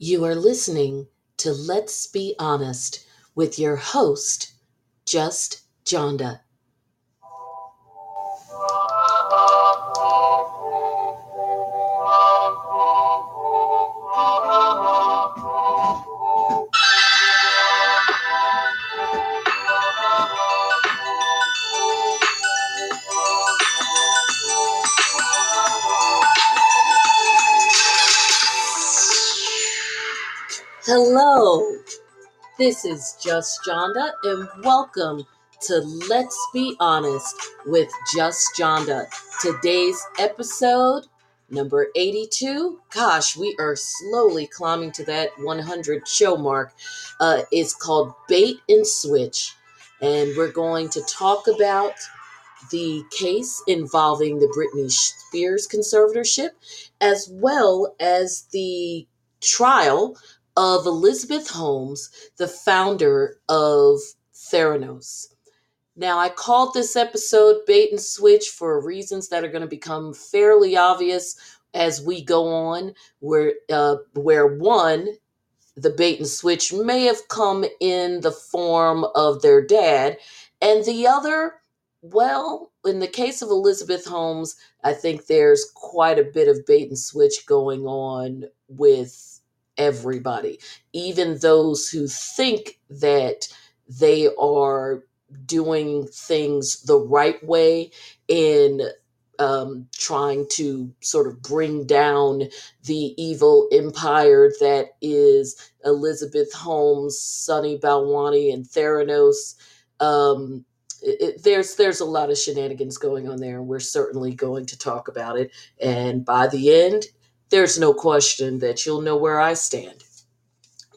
You are listening to Let's Be Honest with your host, Just Jonda. This is Just Jonda, and welcome to Let's Be Honest with Just Jonda. Today's episode, number 82. Gosh, we are slowly climbing to that 100 show mark. Uh, is called Bait and Switch, and we're going to talk about the case involving the Britney Spears conservatorship, as well as the trial of Elizabeth Holmes, the founder of Theranos. Now, I called this episode Bait and Switch for reasons that are going to become fairly obvious as we go on, where, uh, where one, the bait and switch may have come in the form of their dad, and the other, well, in the case of Elizabeth Holmes, I think there's quite a bit of bait and switch going on with everybody, even those who think that they are doing things the right way in um, trying to sort of bring down the evil empire that is Elizabeth Holmes, Sunny Balwani, and Theranos. Um, it, it- there's there's a lot of shenanigans going on there, and we're certainly going to talk about it. And by the end, there's no question that you'll know where I stand.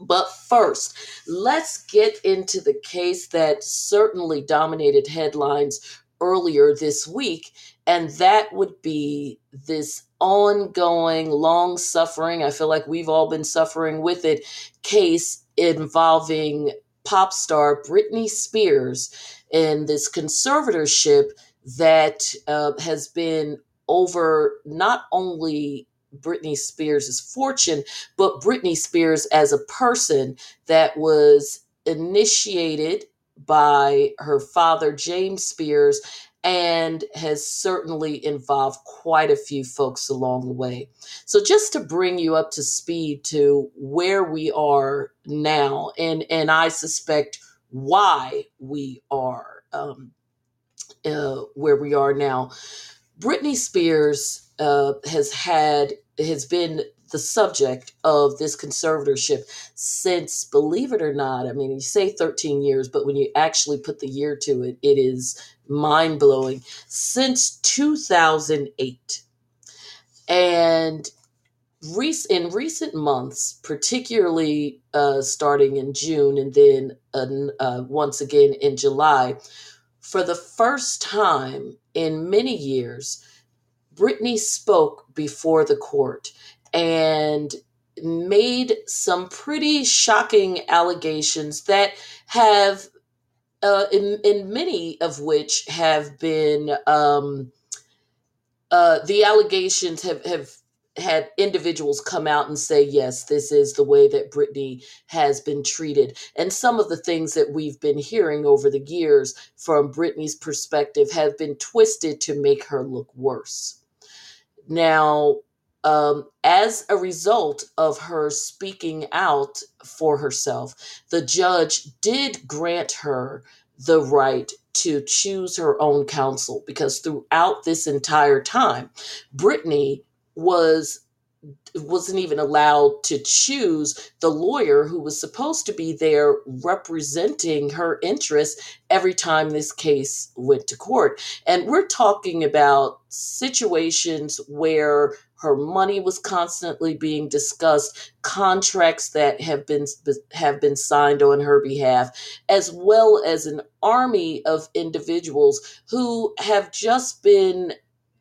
But first, let's get into the case that certainly dominated headlines earlier this week, and that would be this ongoing, long suffering, I feel like we've all been suffering with it, case involving pop star Britney Spears and this conservatorship that uh, has been over not only Britney Spears' fortune, but Britney Spears as a person that was initiated by her father, James Spears, and has certainly involved quite a few folks along the way. So, just to bring you up to speed to where we are now, and, and I suspect why we are um, uh, where we are now, Britney Spears uh, has had has been the subject of this conservatorship since, believe it or not, I mean, you say 13 years, but when you actually put the year to it, it is mind blowing. Since 2008. And in recent months, particularly uh, starting in June and then uh, uh, once again in July, for the first time in many years, Britney spoke before the court and made some pretty shocking allegations that have, uh, in, in many of which have been, um, uh, the allegations have, have had individuals come out and say, yes, this is the way that Britney has been treated. And some of the things that we've been hearing over the years from Britney's perspective have been twisted to make her look worse. Now, um, as a result of her speaking out for herself, the judge did grant her the right to choose her own counsel because throughout this entire time, Britney was wasn't even allowed to choose the lawyer who was supposed to be there representing her interests every time this case went to court. And we're talking about situations where her money was constantly being discussed, contracts that have been have been signed on her behalf, as well as an army of individuals who have just been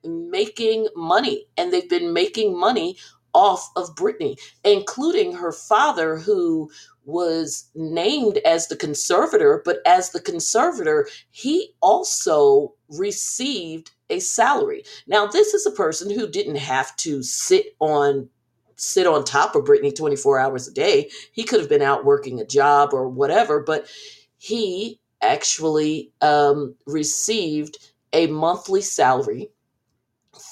making money and they've been making money off of Britney, including her father, who was named as the conservator, but as the conservator, he also received a salary. Now, this is a person who didn't have to sit on sit on top of Britney 24 hours a day. He could have been out working a job or whatever, but he actually um, received a monthly salary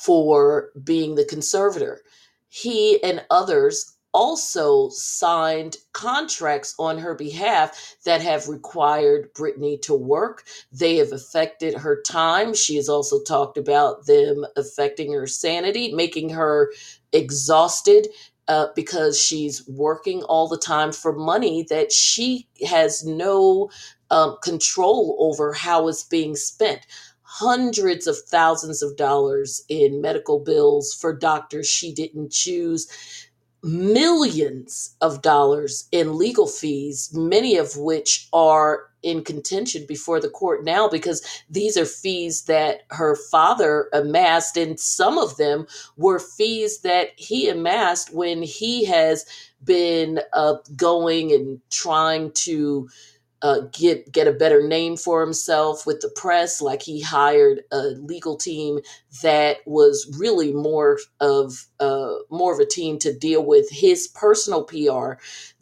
for being the conservator. He and others also signed contracts on her behalf that have required Britney to work. They have affected her time. She has also talked about them affecting her sanity, making her exhausted. Uh, because she's working all the time for money that she has no um, control over how it's being spent hundreds of thousands of dollars in medical bills for doctors she didn't choose millions of dollars in legal fees, many of which are in contention before the court now because these are fees that her father amassed, and some of them were fees that he amassed when he has been uh, going and trying to uh, get get a better name for himself with the press. Like he hired a legal team that was really more of uh, more of a team to deal with his personal PR.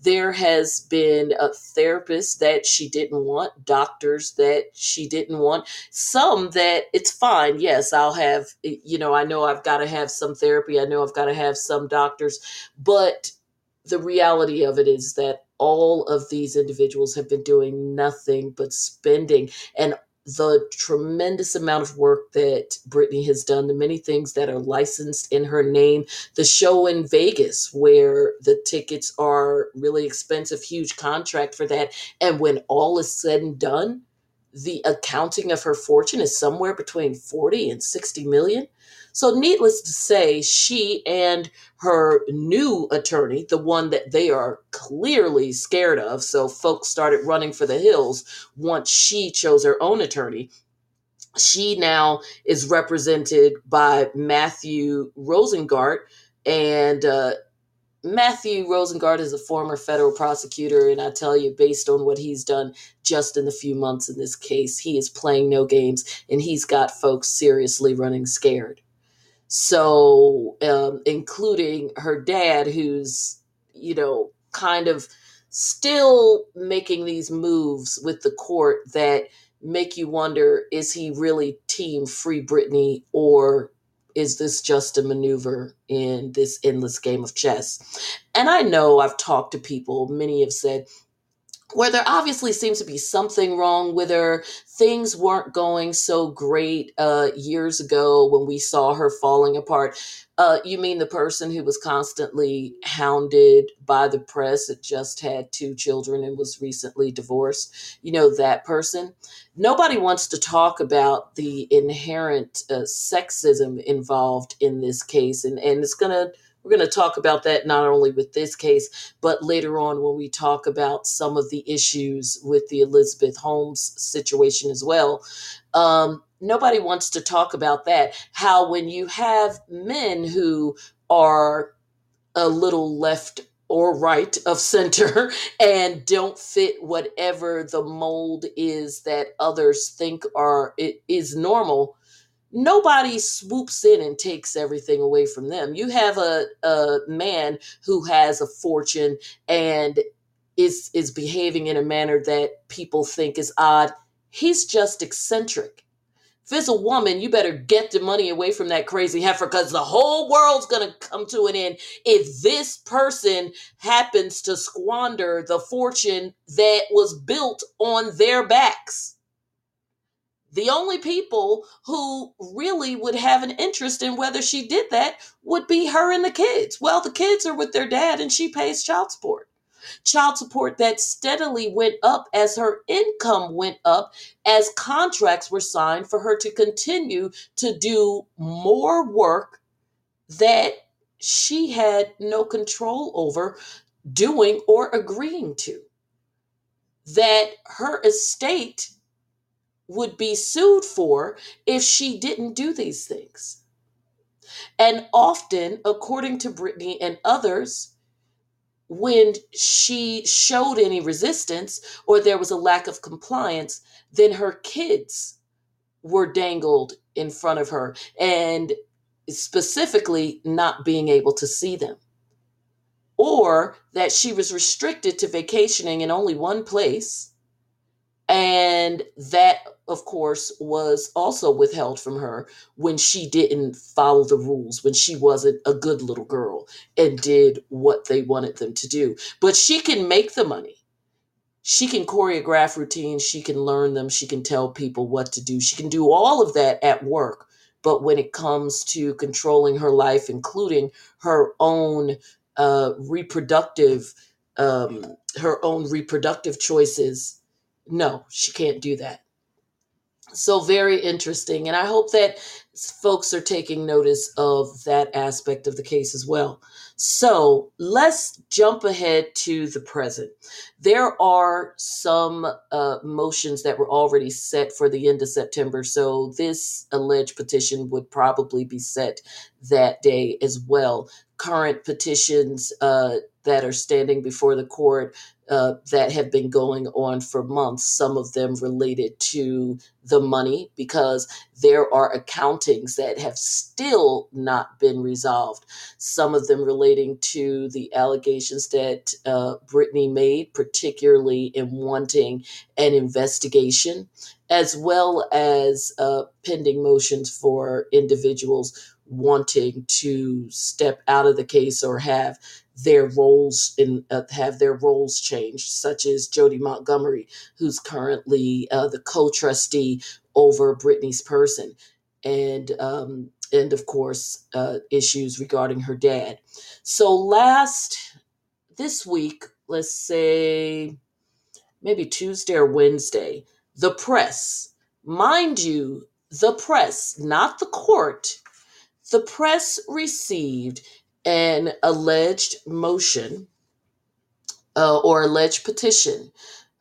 There has been a therapist that she didn't want, doctors that she didn't want, some that it's fine. Yes, I'll have. You know, I know I've got to have some therapy. I know I've got to have some doctors, but the reality of it is that all of these individuals have been doing nothing but spending and the tremendous amount of work that Britney has done, the many things that are licensed in her name, the show in Vegas where the tickets are really expensive, huge contract for that. And when all is said and done, the accounting of her fortune is somewhere between 40 and 60 million. So, needless to say, she and her new attorney, the one that they are clearly scared of, so folks started running for the hills once she chose her own attorney. She now is represented by Matthew Rosengart, and uh, Matthew Rosengart is a former federal prosecutor, and I tell you, based on what he's done just in the few months in this case, he is playing no games and he's got folks seriously running scared. So, um, including her dad, who's, you know, kind of still making these moves with the court that make you wonder is he really team free Britney or is this just a maneuver in this endless game of chess? And I know I've talked to people, many have said, where there obviously seems to be something wrong with her. Things weren't going so great uh, years ago when we saw her falling apart. Uh, you mean the person who was constantly hounded by the press, that just had two children and was recently divorced? You know, that person? Nobody wants to talk about the inherent uh, sexism involved in this case, and, and it's going to we're going to talk about that not only with this case, but later on when we talk about some of the issues with the Elizabeth Holmes situation as well. Um, nobody wants to talk about that. How, when you have men who are a little left or right of center and don't fit whatever the mold is that others think are it is normal nobody swoops in and takes everything away from them. You have a, a man who has a fortune and is is behaving in a manner that people think is odd. He's just eccentric. If it's a woman, you better get the money away from that crazy heifer because the whole world's to come to an end if this person happens to squander the fortune that was built on their backs the only people who really would have an interest in whether she did that would be her and the kids. Well, the kids are with their dad and she pays child support. Child support that steadily went up as her income went up, as contracts were signed for her to continue to do more work that she had no control over doing or agreeing to. That her estate would be sued for if she didn't do these things. And often, according to Britney and others, when she showed any resistance or there was a lack of compliance, then her kids were dangled in front of her and specifically not being able to see them. or that she was restricted to vacationing in only one place and that of course was also withheld from her when she didn't follow the rules when she wasn't a good little girl and did what they wanted them to do. But she can make the money. She can choreograph routines. She can learn them. She can tell people what to do. She can do all of that at work. But when it comes to controlling her life including her own uh, reproductive um, her own reproductive choices no, she can't do that. So, very interesting. And I hope that folks are taking notice of that aspect of the case as well. So, let's jump ahead to the present. There are some uh, motions that were already set for the end of September. So, this alleged petition would probably be set that day as well. Current petitions uh, that are standing before the court uh, that have been going on for months, some of them related to the money, because there are accountings that have still not been resolved. Some of them relating to the allegations that uh, Britney made, particularly in wanting an investigation, as well as uh, pending motions for individuals wanting to step out of the case or have their roles in uh, have their roles changed, such as Jodi Montgomery, who's currently uh, the co-trustee over Britney's person, and um, and of course uh, issues regarding her dad. So last this week, let's say maybe Tuesday or Wednesday, the press, mind you, the press, not the court, the press received an alleged motion uh, or alleged petition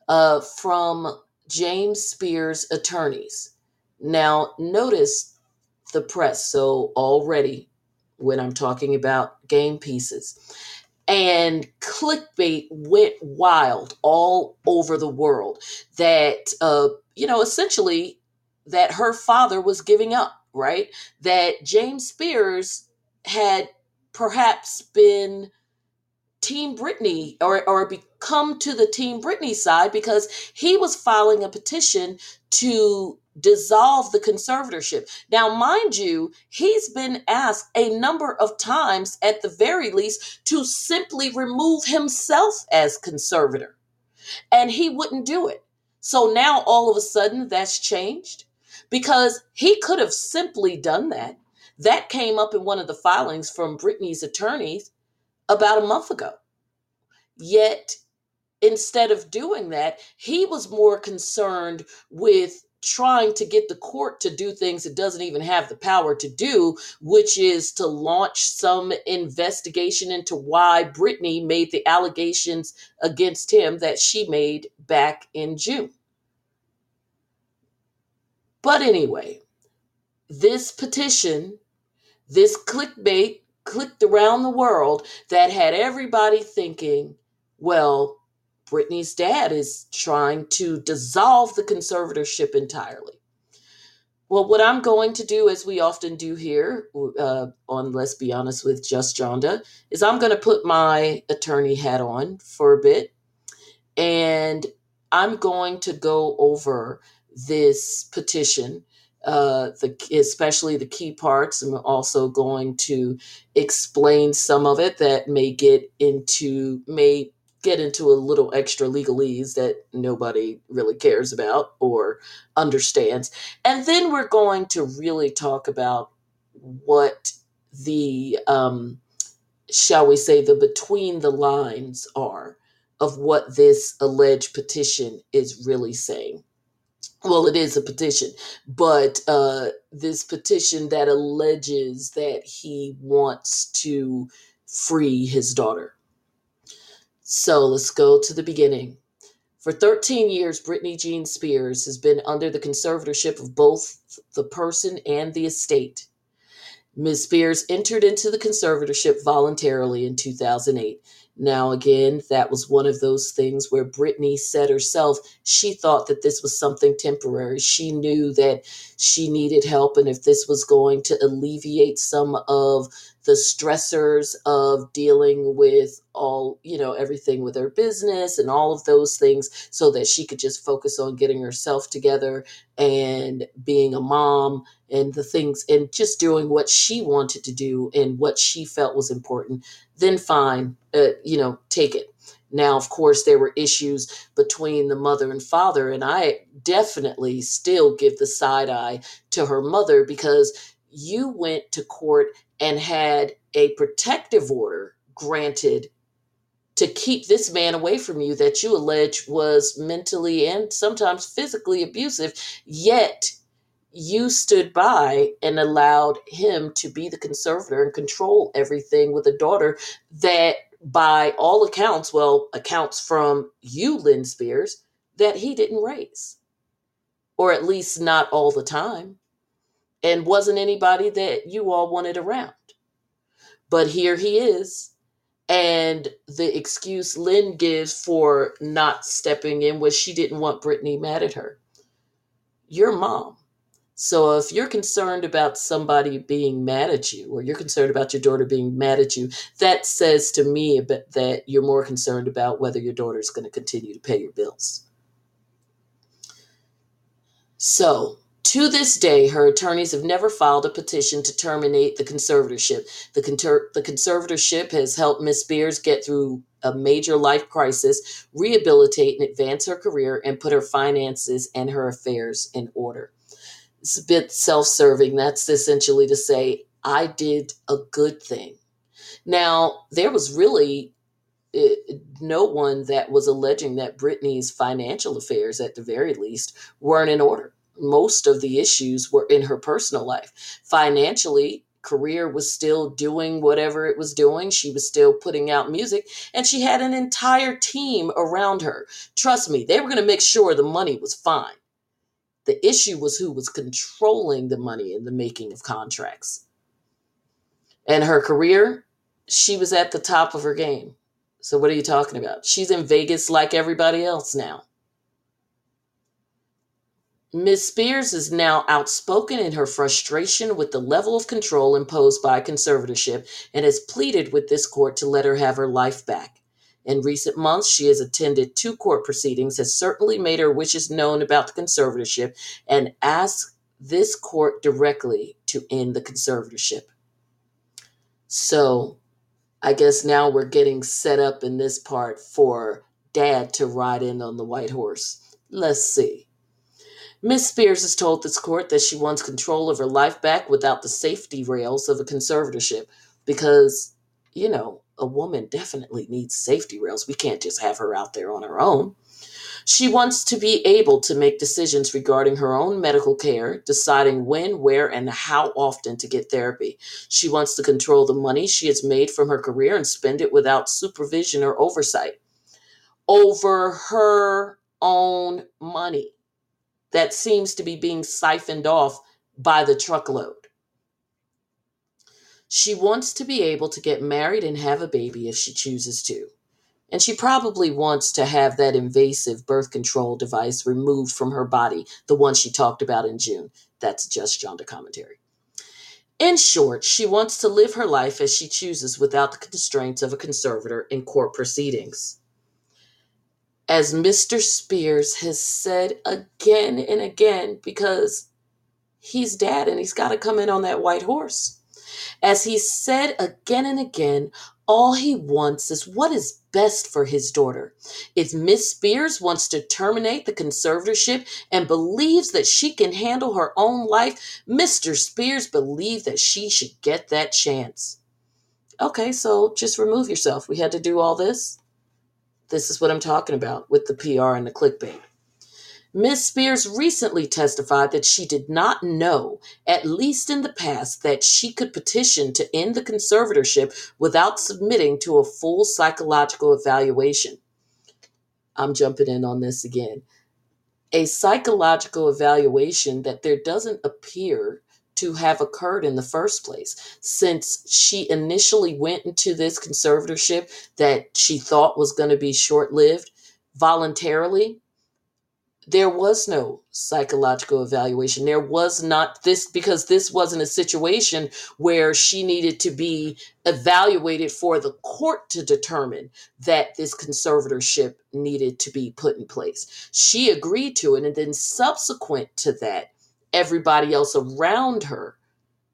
uh, from James Spears' attorneys. Now, notice the press. So, already when I'm talking about game pieces, and clickbait went wild all over the world that, uh, you know, essentially that her father was giving up, right? That James Spears had perhaps been Team Britney or, or become to the Team Britney side because he was filing a petition to dissolve the conservatorship. Now, mind you, he's been asked a number of times at the very least to simply remove himself as conservator, and he wouldn't do it. So now all of a sudden that's changed because he could have simply done that. That came up in one of the filings from Britney's attorneys about a month ago. Yet, instead of doing that, he was more concerned with trying to get the court to do things it doesn't even have the power to do, which is to launch some investigation into why Britney made the allegations against him that she made back in June. But anyway, this petition this clickbait clicked around the world that had everybody thinking, well, Britney's dad is trying to dissolve the conservatorship entirely. Well, what I'm going to do, as we often do here uh, on Let's Be Honest with Just Jonda, is I'm going to put my attorney hat on for a bit and I'm going to go over this petition uh, the especially the key parts. I'm also going to explain some of it that may get into may get into a little extra legalese that nobody really cares about or understands. And then we're going to really talk about what the um, shall we say the between the lines are of what this alleged petition is really saying well, it is a petition, but uh, this petition that alleges that he wants to free his daughter. So let's go to the beginning. For 13 years, Britney Jean Spears has been under the conservatorship of both the person and the estate. Ms. Spears entered into the conservatorship voluntarily in 2008 now, again, that was one of those things where Britney said herself she thought that this was something temporary. She knew that she needed help, and if this was going to alleviate some of the stressors of dealing with all, you know, everything with her business and all of those things so that she could just focus on getting herself together and being a mom and the things and just doing what she wanted to do and what she felt was important, then fine, uh, you know, take it. Now, of course, there were issues between the mother and father, and I definitely still give the side eye to her mother because you went to court and had a protective order granted to keep this man away from you that you allege was mentally and sometimes physically abusive, yet you stood by and allowed him to be the conservator and control everything with a daughter that, by all accounts, well, accounts from you, Lynn Spears, that he didn't raise, or at least not all the time and wasn't anybody that you all wanted around. But here he is. And the excuse Lynn gives for not stepping in was she didn't want Britney mad at her. Your mom. So if you're concerned about somebody being mad at you, or you're concerned about your daughter being mad at you, that says to me that you're more concerned about whether your daughter is going to continue to pay your bills. So to this day, her attorneys have never filed a petition to terminate the conservatorship. The, conter- the conservatorship has helped Miss Spears get through a major life crisis, rehabilitate and advance her career, and put her finances and her affairs in order. It's a bit self serving. That's essentially to say, I did a good thing. Now, there was really uh, no one that was alleging that Britney's financial affairs, at the very least, weren't in order most of the issues were in her personal life. Financially, career was still doing whatever it was doing. She was still putting out music and she had an entire team around her. Trust me, they were going to make sure the money was fine. The issue was who was controlling the money in the making of contracts. And her career, she was at the top of her game. So, what are you talking about? She's in Vegas like everybody else now. Ms. Spears is now outspoken in her frustration with the level of control imposed by conservatorship and has pleaded with this court to let her have her life back. In recent months, she has attended two court proceedings, has certainly made her wishes known about the conservatorship, and asked this court directly to end the conservatorship. So, I guess now we're getting set up in this part for dad to ride in on the white horse. Let's see. Miss Spears has told this court that she wants control of her life back without the safety rails of a conservatorship because, you know, a woman definitely needs safety rails. We can't just have her out there on her own. She wants to be able to make decisions regarding her own medical care, deciding when, where, and how often to get therapy. She wants to control the money she has made from her career and spend it without supervision or oversight over her own money that seems to be being siphoned off by the truckload. She wants to be able to get married and have a baby if she chooses to. And she probably wants to have that invasive birth control device removed from her body, the one she talked about in June. That's just Jonda commentary. In short, she wants to live her life as she chooses without the constraints of a conservator in court proceedings as Mr. Spears has said again and again, because he's dad and he's got to come in on that white horse. As he said again and again, all he wants is what is best for his daughter. If Miss Spears wants to terminate the conservatorship and believes that she can handle her own life, Mr. Spears believes that she should get that chance. Okay, so just remove yourself. We had to do all this. This is what I'm talking about with the PR and the clickbait. Ms. Spears recently testified that she did not know, at least in the past, that she could petition to end the conservatorship without submitting to a full psychological evaluation. I'm jumping in on this again. A psychological evaluation that there doesn't appear to have occurred in the first place since she initially went into this conservatorship that she thought was going to be short lived voluntarily there was no psychological evaluation. There was not this because this wasn't a situation where she needed to be evaluated for the court to determine that this conservatorship needed to be put in place. She agreed to it, and then subsequent to that, everybody else around her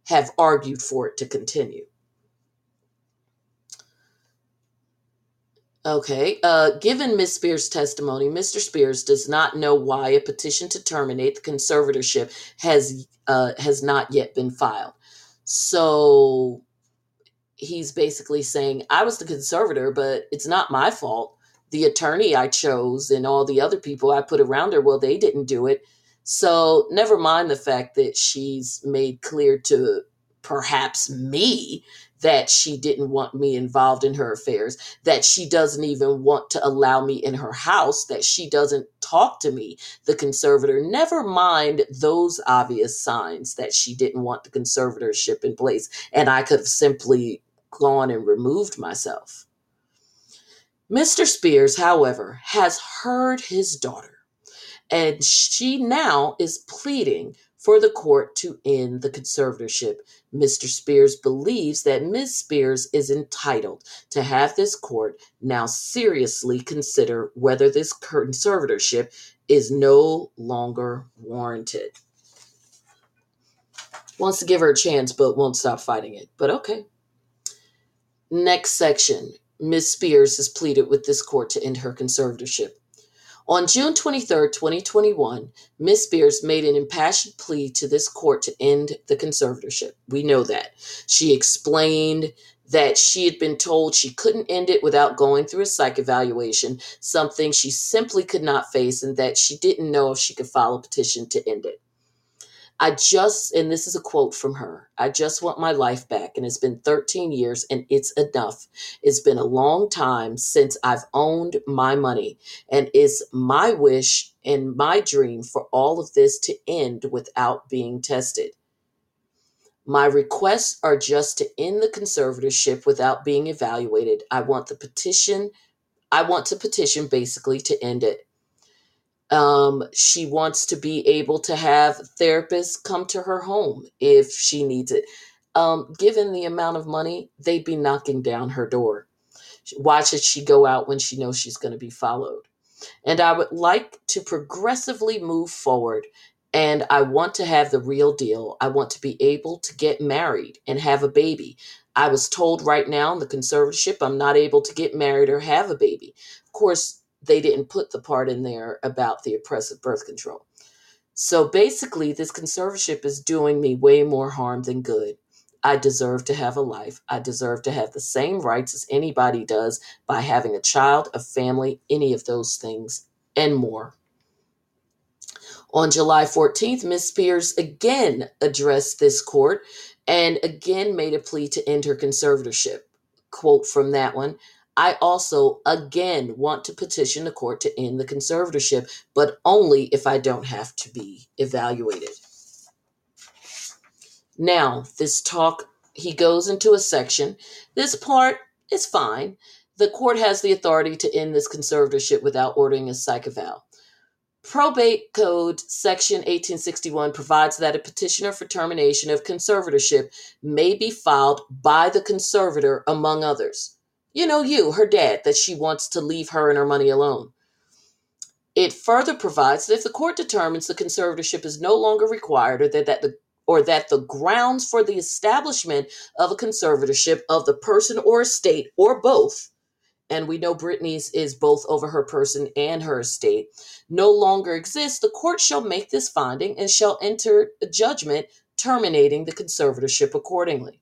have argued for it to continue. Okay. Uh, given Ms. Spears' testimony, Mr. Spears does not know why a petition to terminate the conservatorship has uh, has not yet been filed. So he's basically saying, "I was the conservator, but it's not my fault. The attorney I chose and all the other people I put around her, well, they didn't do it. So never mind the fact that she's made clear to perhaps me that she didn't want me involved in her affairs, that she doesn't even want to allow me in her house, that she doesn't talk to me, the conservator. Never mind those obvious signs that she didn't want the conservatorship in place, and I could have simply gone and removed myself. Mr. Spears, however, has heard his daughter, and she now is pleading for the court to end the conservatorship. Mr. Spears believes that Ms. Spears is entitled to have this court now seriously consider whether this conservatorship is no longer warranted. Wants to give her a chance, but won't stop fighting it. But okay. Next section Ms. Spears has pleaded with this court to end her conservatorship. On June 23, 2021, Ms. Spears made an impassioned plea to this court to end the conservatorship. We know that. She explained that she had been told she couldn't end it without going through a psych evaluation, something she simply could not face, and that she didn't know if she could file a petition to end it. I just, and this is a quote from her I just want my life back. And it's been 13 years and it's enough. It's been a long time since I've owned my money. And it's my wish and my dream for all of this to end without being tested. My requests are just to end the conservatorship without being evaluated. I want the petition, I want to petition basically to end it. Um, she wants to be able to have therapists come to her home if she needs it. Um, given the amount of money, they'd be knocking down her door. Why should she go out when she knows she's going to be followed? And I would like to progressively move forward. And I want to have the real deal. I want to be able to get married and have a baby. I was told right now in the conservatorship I'm not able to get married or have a baby. Of course, they didn't put the part in there about the oppressive birth control. So basically, this conservatorship is doing me way more harm than good. I deserve to have a life. I deserve to have the same rights as anybody does by having a child, a family, any of those things, and more. On July 14th, Ms. Spears again addressed this court and again made a plea to end her conservatorship. Quote from that one I also, again, want to petition the court to end the conservatorship, but only if I don't have to be evaluated. Now, this talk, he goes into a section. This part is fine. The court has the authority to end this conservatorship without ordering a psych eval. Probate Code Section 1861 provides that a petitioner for termination of conservatorship may be filed by the conservator, among others you know, you, her dad, that she wants to leave her and her money alone. It further provides that if the court determines the conservatorship is no longer required or that, that the or that the grounds for the establishment of a conservatorship of the person or estate or both, and we know Britney's is both over her person and her estate, no longer exist, the court shall make this finding and shall enter a judgment terminating the conservatorship accordingly.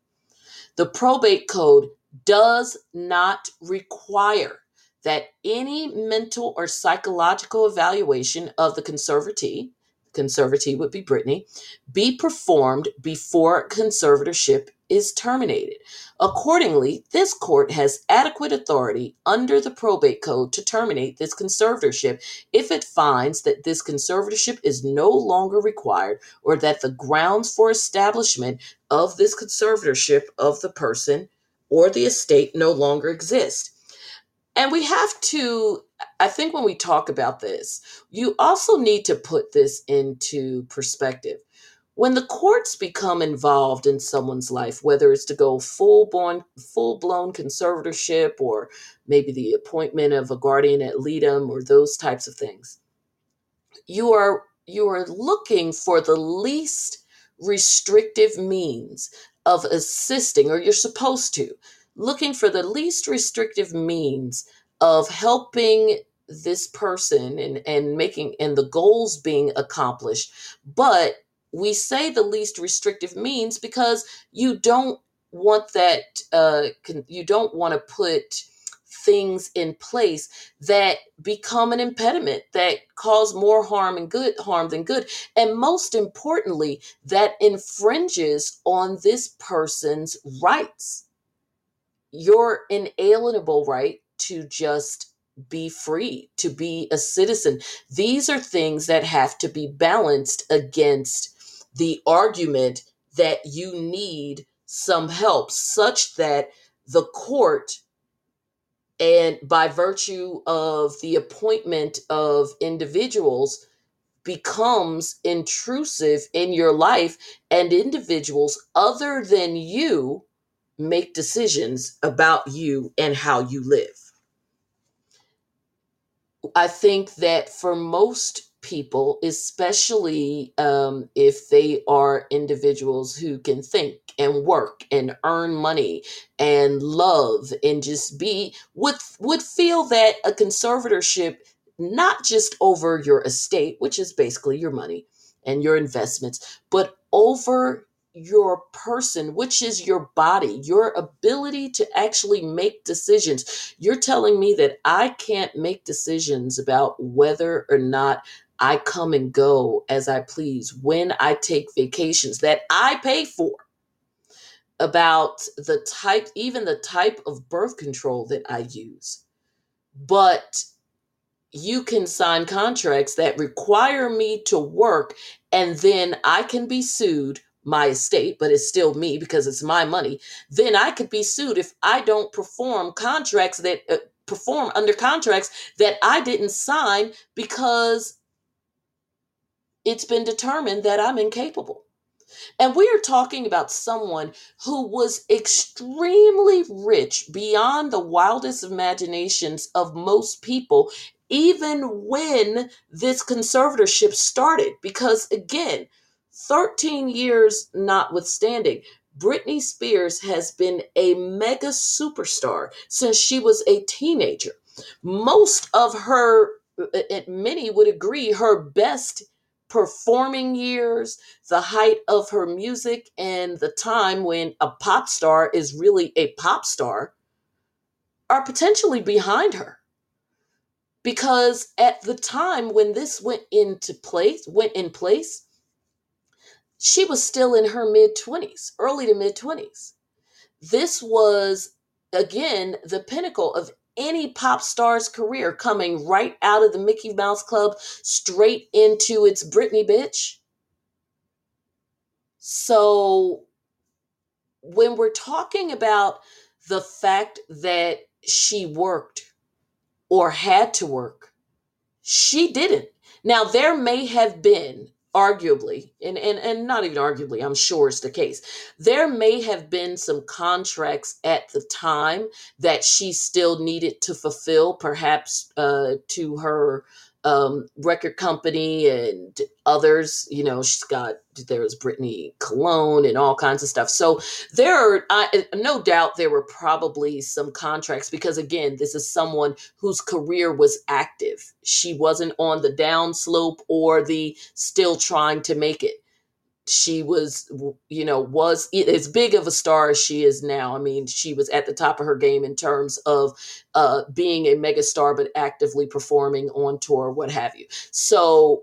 The probate code does not require that any mental or psychological evaluation of the conservatee, conservatee would be Britney, be performed before conservatorship is terminated. Accordingly, this court has adequate authority under the probate code to terminate this conservatorship if it finds that this conservatorship is no longer required or that the grounds for establishment of this conservatorship of the person or the estate no longer exist. And we have to I think when we talk about this, you also need to put this into perspective. When the courts become involved in someone's life, whether it's to go full blown full blown conservatorship or maybe the appointment of a guardian ad litem or those types of things, you are you are looking for the least restrictive means of assisting or you're supposed to looking for the least restrictive means of helping this person and and making and the goals being accomplished. But we say the least restrictive means because you don't want that uh con- you don't want to put things in place that become an impediment that cause more harm and good harm than good and most importantly that infringes on this person's rights your inalienable right to just be free, to be a citizen. These are things that have to be balanced against the argument that you need some help, such that the court, and by virtue of the appointment of individuals, becomes intrusive in your life, and individuals other than you make decisions about you and how you live. I think that for most people, especially um, if they are individuals who can think and work and earn money and love and just be would would feel that a conservatorship not just over your estate which is basically your money and your investments but over your person, which is your body, your ability to actually make decisions. You're telling me that I can't make decisions about whether or not I come and go as I please, when I take vacations that I pay for, about the type, even the type of birth control that I use. But you can sign contracts that require me to work and then I can be sued my estate, but it's still me because it's my money, then I could be sued if I don't perform contracts that uh, perform under contracts that I didn't sign because it's been determined that I'm incapable. And we are talking about someone who was extremely rich beyond the wildest imaginations of most people, even when this conservatorship started. Because again, 13 years notwithstanding, Britney Spears has been a mega superstar since she was a teenager. Most of her, uh, many would agree, her best performing years, the height of her music, and the time when a pop star is really a pop star are potentially behind her. Because at the time when this went into place, went in place, she was still in her mid 20s, early to mid 20s. This was, again, the pinnacle of any pop star's career coming right out of the Mickey Mouse Club straight into its Britney bitch. So when we're talking about the fact that she worked or had to work, she didn't. Now, there may have been arguably and, and and not even arguably i'm sure it's the case there may have been some contracts at the time that she still needed to fulfill perhaps uh, to her um, record company and others you know she's got there was Britney Cologne and all kinds of stuff. So there are I, no doubt there were probably some contracts because again, this is someone whose career was active. She wasn't on the downslope or the still trying to make it. She was, you know, was as big of a star as she is now. I mean, she was at the top of her game in terms of uh, being a megastar, but actively performing on tour, what have you. So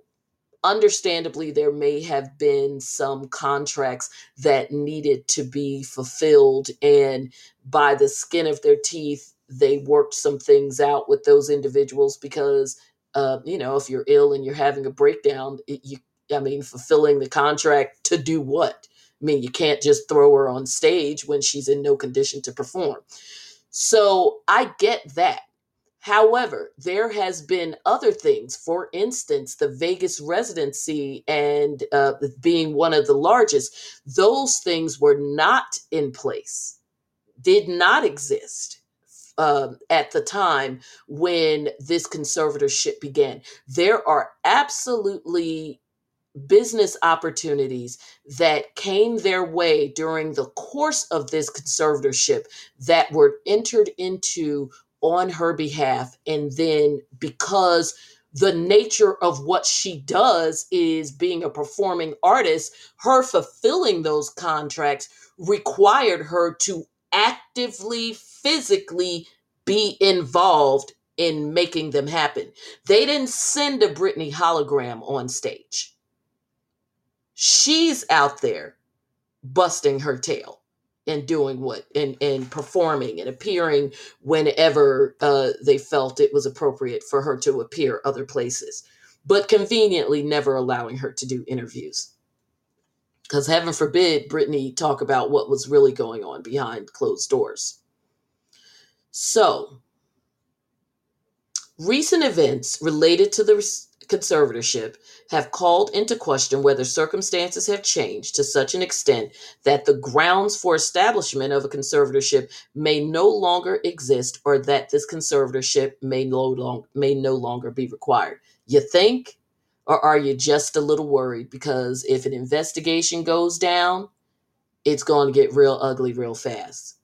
understandably there may have been some contracts that needed to be fulfilled and by the skin of their teeth they worked some things out with those individuals because uh, you know if you're ill and you're having a breakdown it, you i mean fulfilling the contract to do what i mean you can't just throw her on stage when she's in no condition to perform so i get that However, there has been other things. For instance, the Vegas residency and uh, being one of the largest, those things were not in place, did not exist um, at the time when this conservatorship began. There are absolutely business opportunities that came their way during the course of this conservatorship that were entered into on her behalf. And then because the nature of what she does is being a performing artist, her fulfilling those contracts required her to actively, physically be involved in making them happen. They didn't send a Britney hologram on stage she's out there busting her tail and doing what and and performing and appearing whenever uh, they felt it was appropriate for her to appear other places but conveniently never allowing her to do interviews. Because heaven forbid Britney talk about what was really going on behind closed doors. So recent events related to the conservatorship have called into question whether circumstances have changed to such an extent that the grounds for establishment of a conservatorship may no longer exist or that this conservatorship may no, long, may no longer be required. You think? Or are you just a little worried? Because if an investigation goes down, it's going to get real ugly real fast.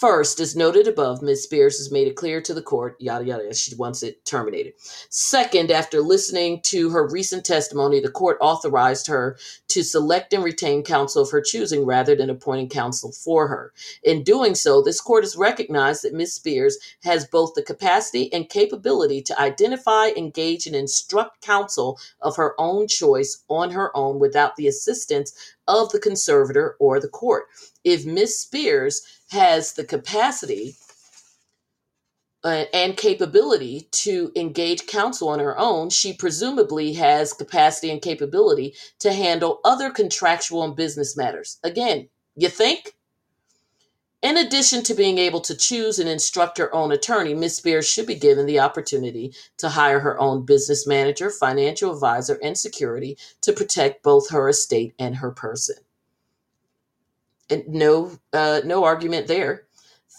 First, as noted above, Ms. Spears has made it clear to the court, yada, yada, she wants it terminated. Second, after listening to her recent testimony, the court authorized her to select and retain counsel of her choosing rather than appointing counsel for her. In doing so, this court has recognized that Ms. Spears has both the capacity and capability to identify, engage, and instruct counsel of her own choice on her own without the assistance of the conservator or the court. If Ms. Spears has the capacity uh, and capability to engage counsel on her own, she presumably has capacity and capability to handle other contractual and business matters. Again, you think? In addition to being able to choose and instruct her own attorney, Ms. Spears should be given the opportunity to hire her own business manager, financial advisor, and security to protect both her estate and her person and no uh, no argument there.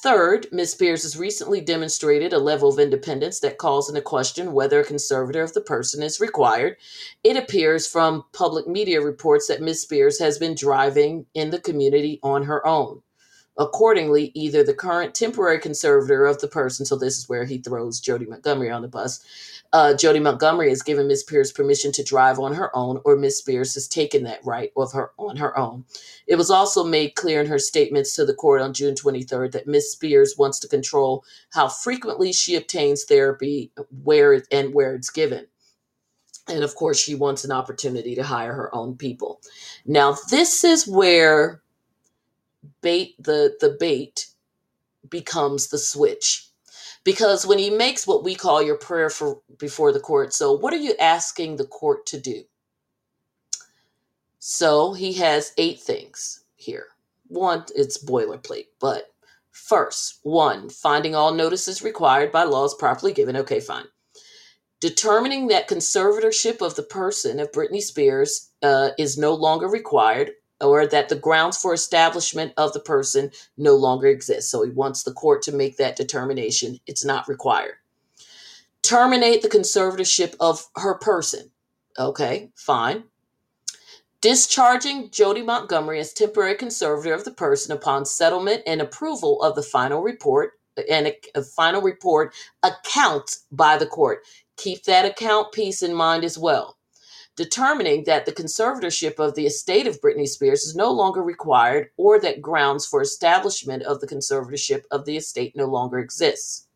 Third, Ms. Spears has recently demonstrated a level of independence that calls into question whether a conservator of the person is required. It appears from public media reports that Ms. Spears has been driving in the community on her own. Accordingly, either the current temporary conservator of the person, so this is where he throws Jodi Montgomery on the bus, uh, Jodi Montgomery has given Ms. Spears permission to drive on her own, or Ms. Spears has taken that right of her on her own. It was also made clear in her statements to the court on June 23rd that Ms. Spears wants to control how frequently she obtains therapy, where and where it's given. And of course, she wants an opportunity to hire her own people. Now, this is where bait the the bait becomes the switch. Because when he makes what we call your prayer for before the court so what are you asking the court to do? So he has eight things here. One it's boilerplate but first one finding all notices required by laws properly given. Okay fine. Determining that conservatorship of the person of Britney Spears uh, is no longer required or that the grounds for establishment of the person no longer exist. So he wants the court to make that determination. It's not required. Terminate the conservatorship of her person. Okay, fine. Discharging Jodi Montgomery as temporary conservator of the person upon settlement and approval of the final report and a, a final report account by the court. Keep that account piece in mind as well determining that the conservatorship of the estate of Britney Spears is no longer required or that grounds for establishment of the conservatorship of the estate no longer exists.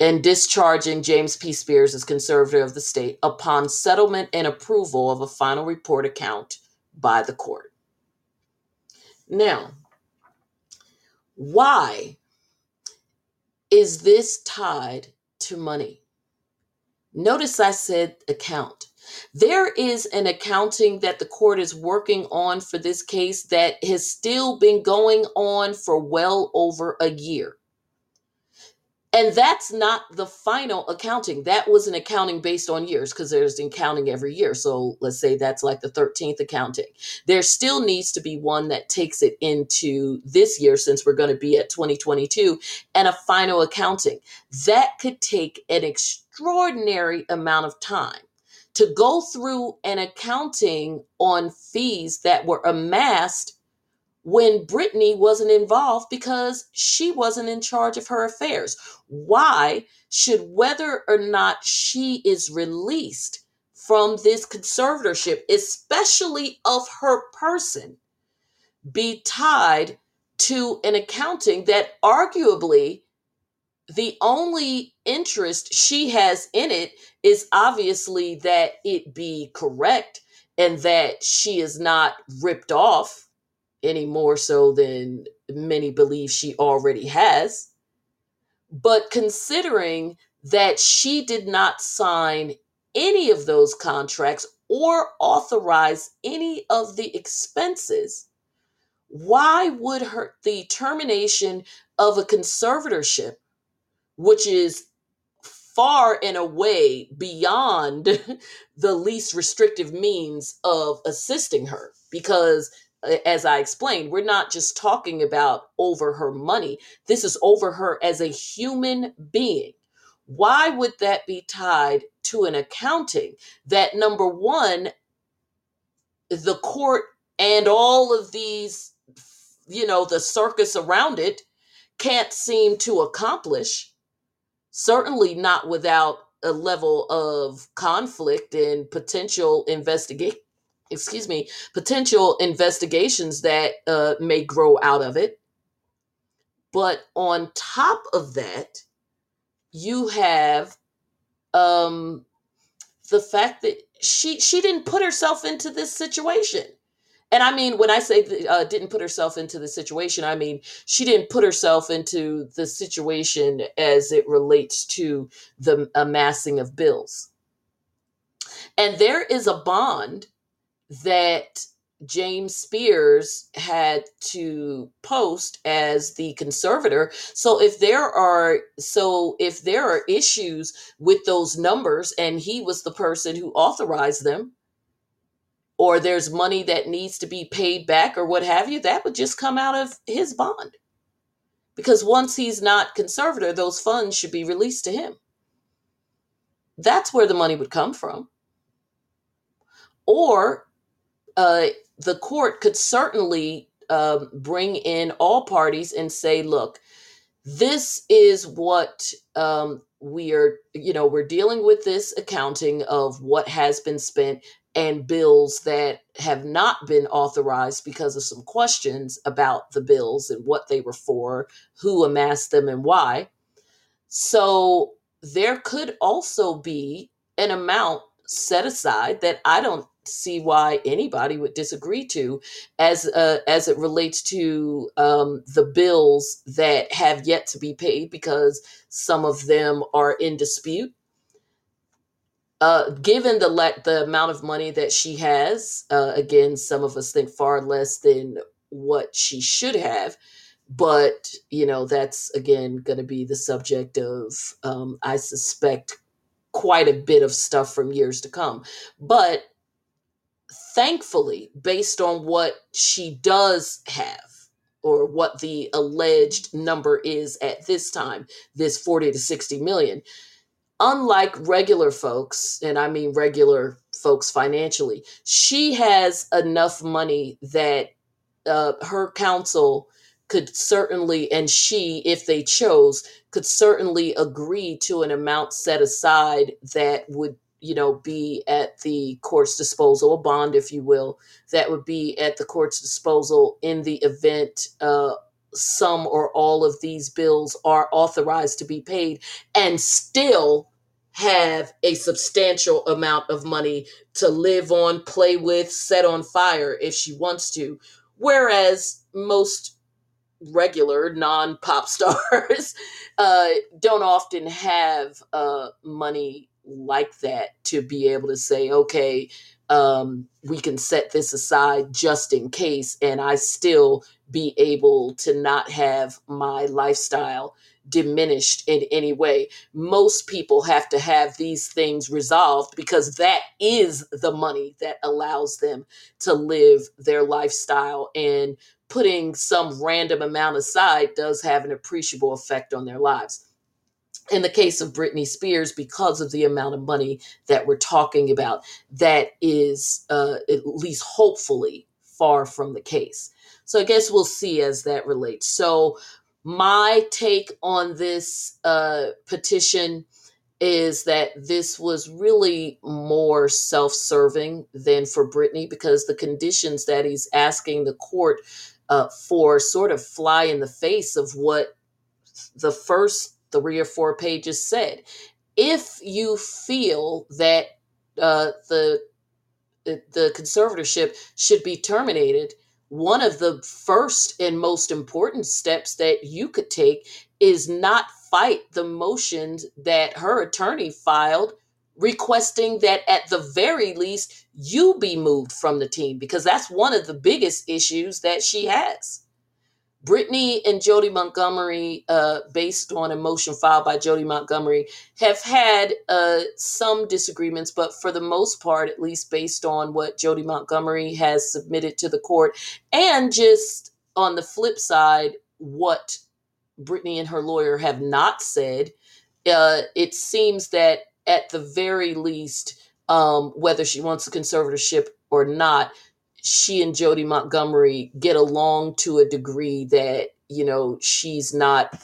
And discharging James P. Spears as conservator of the state upon settlement and approval of a final report account by the court. Now, why is this tied to money? Notice I said account. There is an accounting that the court is working on for this case that has still been going on for well over a year. And that's not the final accounting. That was an accounting based on years because there's an accounting every year. So let's say that's like the 13th accounting. There still needs to be one that takes it into this year since we're going to be at 2022 and a final accounting. That could take an extraordinary amount of time to go through an accounting on fees that were amassed when Britney wasn't involved because she wasn't in charge of her affairs. Why should whether or not she is released from this conservatorship, especially of her person, be tied to an accounting that arguably the only interest she has in it is obviously that it be correct and that she is not ripped off any more so than many believe she already has. But considering that she did not sign any of those contracts or authorize any of the expenses, why would her the termination of a conservatorship, which is far and away beyond the least restrictive means of assisting her because as I explained, we're not just talking about over her money. This is over her as a human being. Why would that be tied to an accounting that, number one, the court and all of these, you know, the circus around it can't seem to accomplish? Certainly not without a level of conflict and potential investigation excuse me, potential investigations that uh, may grow out of it. But on top of that, you have um, the fact that she she didn't put herself into this situation. And I mean, when I say uh, didn't put herself into the situation, I mean she didn't put herself into the situation as it relates to the amassing of bills. And there is a bond that James Spears had to post as the conservator. So if there are so if there are issues with those numbers and he was the person who authorized them or there's money that needs to be paid back or what have you, that would just come out of his bond. Because once he's not conservator, those funds should be released to him. That's where the money would come from. Or uh, the court could certainly uh, bring in all parties and say, look, this is what um, we are, you know, we're dealing with this accounting of what has been spent and bills that have not been authorized because of some questions about the bills and what they were for, who amassed them, and why. So there could also be an amount set aside that I don't see why anybody would disagree to as uh, as it relates to um, the bills that have yet to be paid because some of them are in dispute. Uh, given the le- the amount of money that she has, uh, again, some of us think far less than what she should have. But you know, that's again going to be the subject of, um, I suspect, quite a bit of stuff from years to come. But thankfully, based on what she does have, or what the alleged number is at this time, this 40 to 60 million, unlike regular folks, and I mean regular folks financially, she has enough money that uh, her counsel could certainly, and she, if they chose, could certainly agree to an amount set aside that would you know, be at the court's disposal, a bond, if you will, that would be at the court's disposal in the event uh, some or all of these bills are authorized to be paid and still have a substantial amount of money to live on, play with, set on fire if she wants to. Whereas most regular non pop stars uh, don't often have uh, money like that to be able to say, okay, um, we can set this aside just in case, and I still be able to not have my lifestyle diminished in any way. Most people have to have these things resolved because that is the money that allows them to live their lifestyle. And putting some random amount aside does have an appreciable effect on their lives in the case of Britney Spears, because of the amount of money that we're talking about, that is uh, at least hopefully far from the case. So I guess we'll see as that relates. So my take on this uh, petition is that this was really more self-serving than for Britney because the conditions that he's asking the court uh, for sort of fly in the face of what the first three or four pages said. If you feel that uh, the the conservatorship should be terminated, one of the first and most important steps that you could take is not fight the motions that her attorney filed requesting that at the very least you be moved from the team because that's one of the biggest issues that she has. Britney and Jodi Montgomery, uh, based on a motion filed by Jodi Montgomery, have had uh, some disagreements, but for the most part, at least based on what Jodi Montgomery has submitted to the court, and just on the flip side, what Britney and her lawyer have not said, uh, it seems that at the very least, um, whether she wants a conservatorship or not, she and Jodi Montgomery get along to a degree that, you know, she's not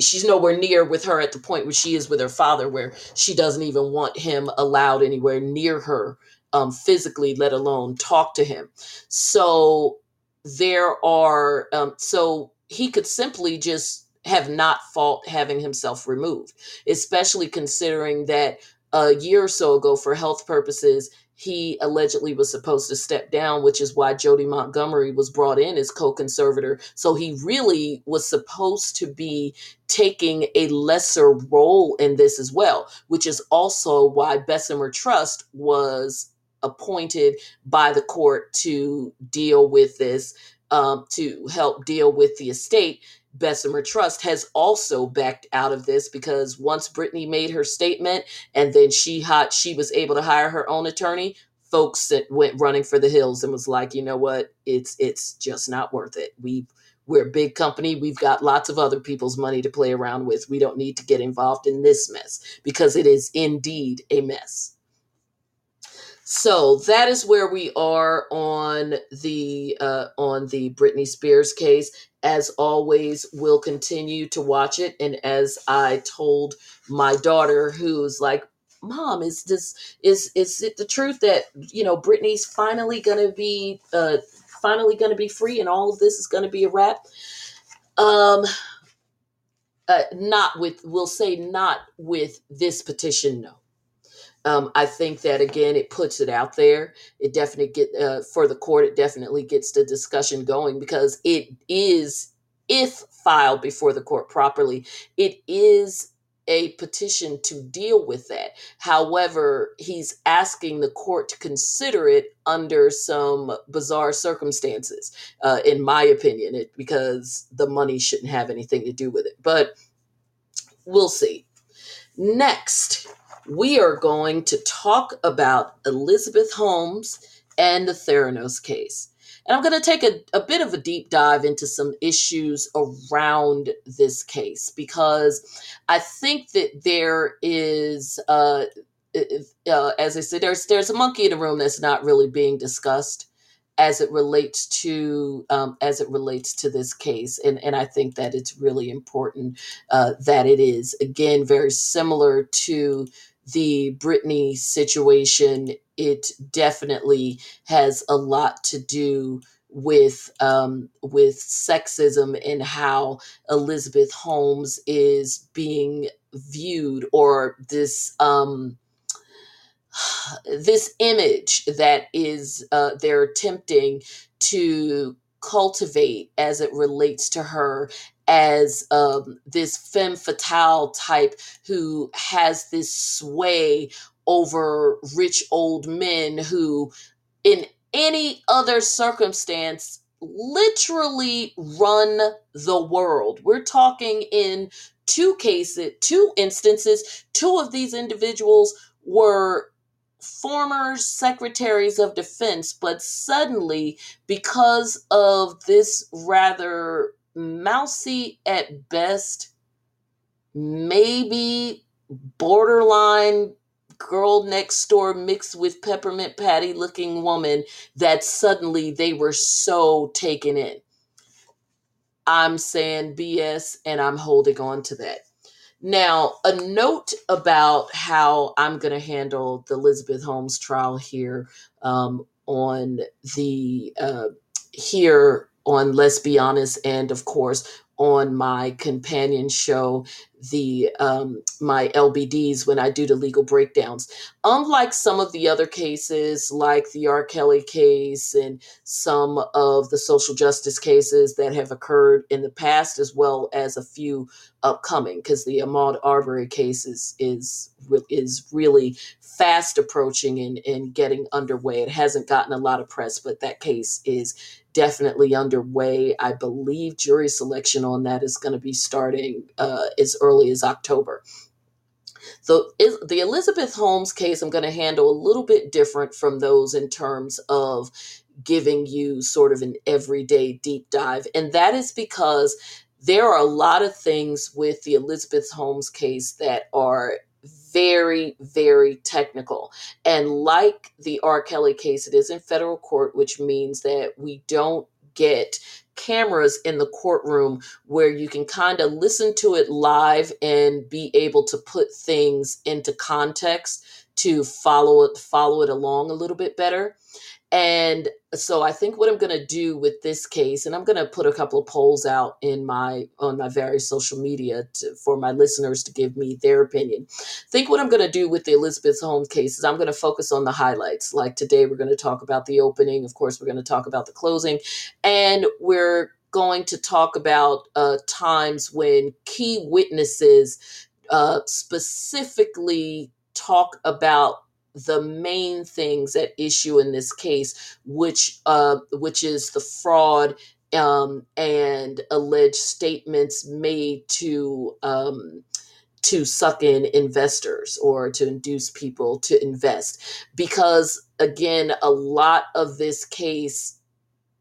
she's nowhere near with her at the point where she is with her father where she doesn't even want him allowed anywhere near her um, physically let alone talk to him. So there are um, so he could simply just have not fought having himself removed especially considering that a year or so ago for health purposes he allegedly was supposed to step down, which is why Jodi Montgomery was brought in as co conservator. So he really was supposed to be taking a lesser role in this as well, which is also why Bessemer Trust was appointed by the court to deal with this, um, to help deal with the estate Bessemer Trust has also backed out of this because once Britney made her statement and then she hot she was able to hire her own attorney, folks that went running for the hills and was like, you know what, it's it's just not worth it. We we're a big company. We've got lots of other people's money to play around with. We don't need to get involved in this mess because it is indeed a mess. So that is where we are on the uh, on the Britney Spears case. As always, we'll continue to watch it. And as I told my daughter, who's like, "Mom, is this is is it the truth that you know Britney's finally gonna be uh, finally gonna be free, and all of this is gonna be a wrap?" Um, uh, not with we'll say not with this petition no um, I think that again, it puts it out there. It definitely get uh, for the court. It definitely gets the discussion going because it is, if filed before the court properly, it is a petition to deal with that. However, he's asking the court to consider it under some bizarre circumstances, uh, in my opinion, it, because the money shouldn't have anything to do with it. But we'll see. Next, we are going to talk about Elizabeth Holmes and the Theranos case. And I'm going to take a, a bit of a deep dive into some issues around this case because I think that there is, uh, uh, as I said, there's there's a monkey in the room that's not really being discussed as it relates to um, as it relates to this case, and and I think that it's really important uh, that it is again very similar to the Britney situation, it definitely has a lot to do with um, with sexism and how Elizabeth Holmes is being viewed, or this um, this image that is uh, they're attempting to cultivate as it relates to her as um, this femme fatale type who has this sway over rich old men who, in any other circumstance, literally run the world. We're talking in two cases, two instances, two of these individuals were former secretaries of defense, but suddenly, because of this rather mousy at best, maybe borderline girl next door mixed with peppermint patty looking woman that suddenly they were so taken in. I'm saying BS and I'm holding on to that. Now, a note about how I'm going to handle the Elizabeth Holmes trial here um, on the uh, here on Let's Be Honest, and of course on my companion show, the um, my LBDs when I do the legal breakdowns. Unlike some of the other cases, like the R. Kelly case and some of the social justice cases that have occurred in the past, as well as a few upcoming, because the Ahmaud Arbery case is is is really fast approaching and, and getting underway. It hasn't gotten a lot of press, but that case is definitely underway. I believe jury selection on that is going to be starting uh, as early as October. The, the Elizabeth Holmes case, I'm going to handle a little bit different from those in terms of giving you sort of an everyday deep dive. And that is because there are a lot of things with the Elizabeth Holmes case that are very, very technical. And like the R. Kelly case, it is in federal court, which means that we don't get cameras in the courtroom where you can kind of listen to it live and be able to put things into context to follow it follow it along a little bit better and so I think what I'm going to do with this case, and I'm going to put a couple of polls out in my on my various social media to, for my listeners to give me their opinion. Think what I'm going to do with the Elizabeth Holmes case is I'm going to focus on the highlights. Like today, we're going to talk about the opening. Of course, we're going to talk about the closing, and we're going to talk about uh, times when key witnesses uh, specifically talk about the main things at issue in this case, which uh, which is the fraud um, and alleged statements made to um, to suck in investors or to induce people to invest. Because again, a lot of this case.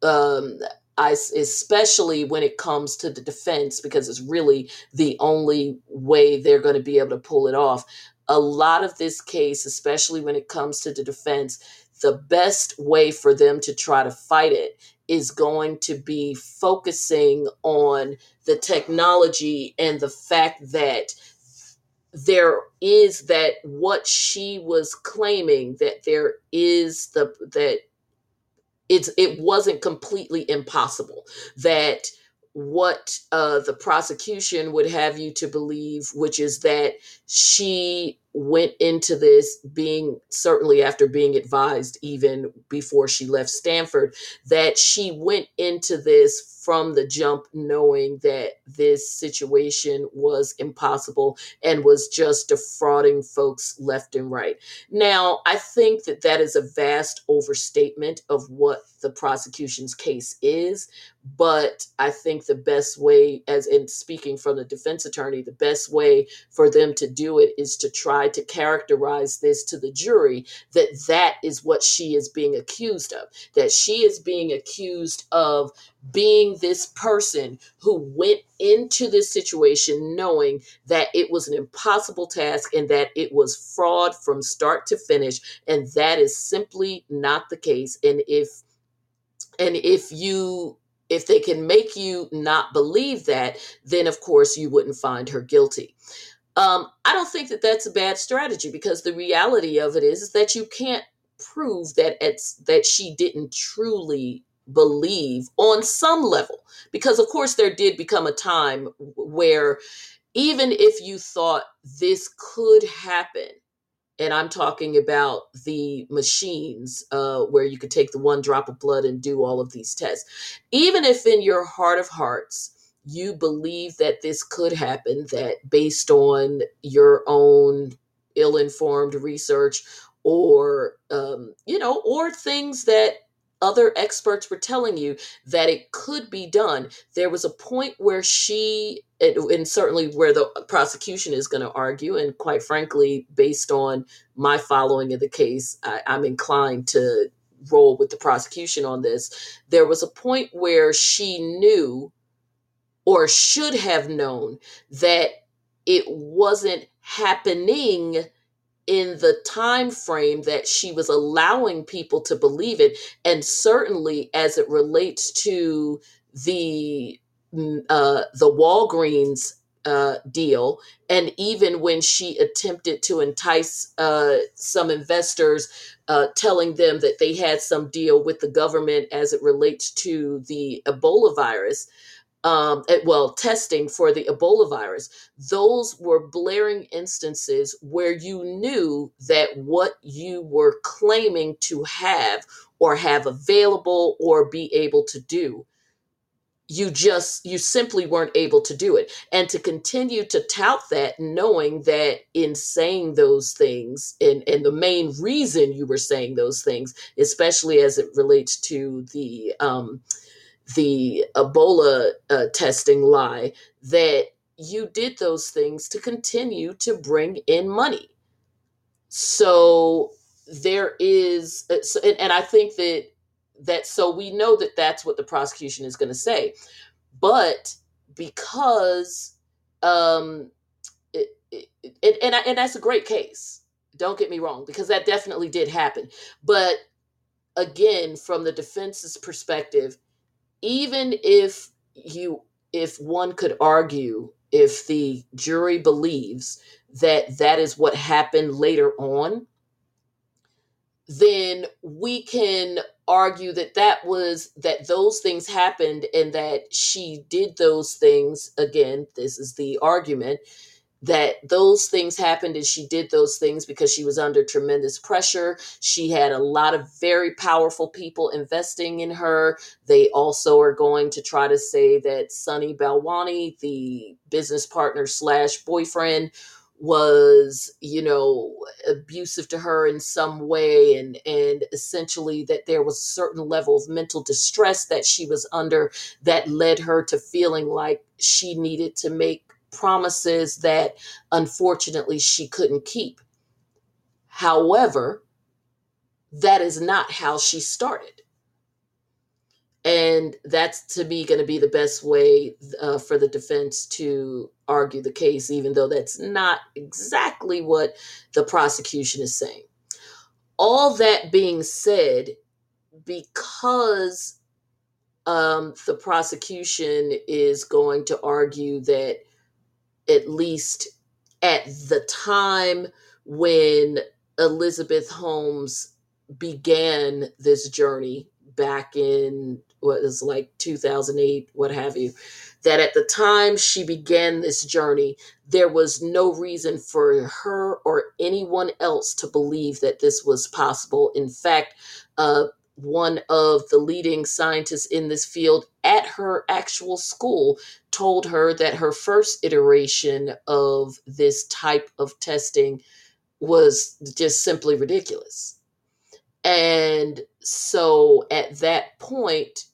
Um, I, especially when it comes to the defense, because it's really the only way they're going to be able to pull it off a lot of this case, especially when it comes to the defense, the best way for them to try to fight it is going to be focusing on the technology and the fact that there is that what she was claiming that there is the that it's it wasn't completely impossible that what uh, the prosecution would have you to believe, which is that she went into this being certainly after being advised, even before she left Stanford, that she went into this from the jump knowing that this situation was impossible and was just defrauding folks left and right. Now, I think that that is a vast overstatement of what the prosecution's case is, but I think the best way, as in speaking from the defense attorney, the best way for them to do it is to try to characterize this to the jury that that is what she is being accused of, that she is being accused of being this person who went into this situation knowing that it was an impossible task and that it was fraud from start to finish and that is simply not the case. And if and if you if they can make you not believe that then of course you wouldn't find her guilty um, i don't think that that's a bad strategy because the reality of it is, is that you can't prove that it's that she didn't truly believe on some level. Because, of course, there did become a time where even if you thought this could happen, and I'm talking about the machines uh, where you could take the one drop of blood and do all of these tests. Even if in your heart of hearts you believe that this could happen, that based on your own ill informed research or, um, you know, or things that other experts were telling you that it could be done. There was a point where she, and certainly where the prosecution is going to argue, and quite frankly, based on my following of the case, I, I'm inclined to roll with the prosecution on this. There was a point where she knew or should have known that it wasn't happening in the time frame that she was allowing people to believe it. And certainly as it relates to the mm, uh, the Walgreens uh, deal and even when she attempted to entice uh, some investors uh, telling them that they had some deal with the government as it relates to the Ebola virus um, well, testing for the Ebola virus, those were blaring instances where you knew that what you were claiming to have or have available or be able to do. You just you simply weren't able to do it. And to continue to tout that knowing that in saying those things and and the main reason you were saying those things especially as it relates to the um the Ebola uh, testing lie that you did those things to continue to bring in money. So there is, uh, and, and I think that that so we know that that's what the prosecution is going to say, but because um, it, it, and and that's a great case. Don't get me wrong, because that definitely did happen. But again, from the defense's perspective, even if you if one could argue if the jury believes that that is what happened later on then we can argue that that was that those things happened and that she did those things. Again this is the argument that those things happened and she did those things because she was under tremendous pressure. She had a lot of very powerful people investing in her. They also are going to try to say that Sunny Balwani, the business partner slash boyfriend, was you know abusive to her in some way and and essentially that there was a certain level of mental distress that she was under that led her to feeling like she needed to make promises that unfortunately she couldn't keep. However, that is not how she started. And that's to me going to be the best way uh, for the defense to argue the case, even though that's not exactly what the prosecution is saying. All that being said, because um, the prosecution is going to argue that at least at the time when Elizabeth Holmes began this journey back in what is like 2008 what have you that at the time she began this journey there was no reason for her or anyone else to believe that this was possible. In fact uh, one of the leading scientists in this field at her actual school told her that her first iteration of this type of testing was just simply ridiculous. And so at that point,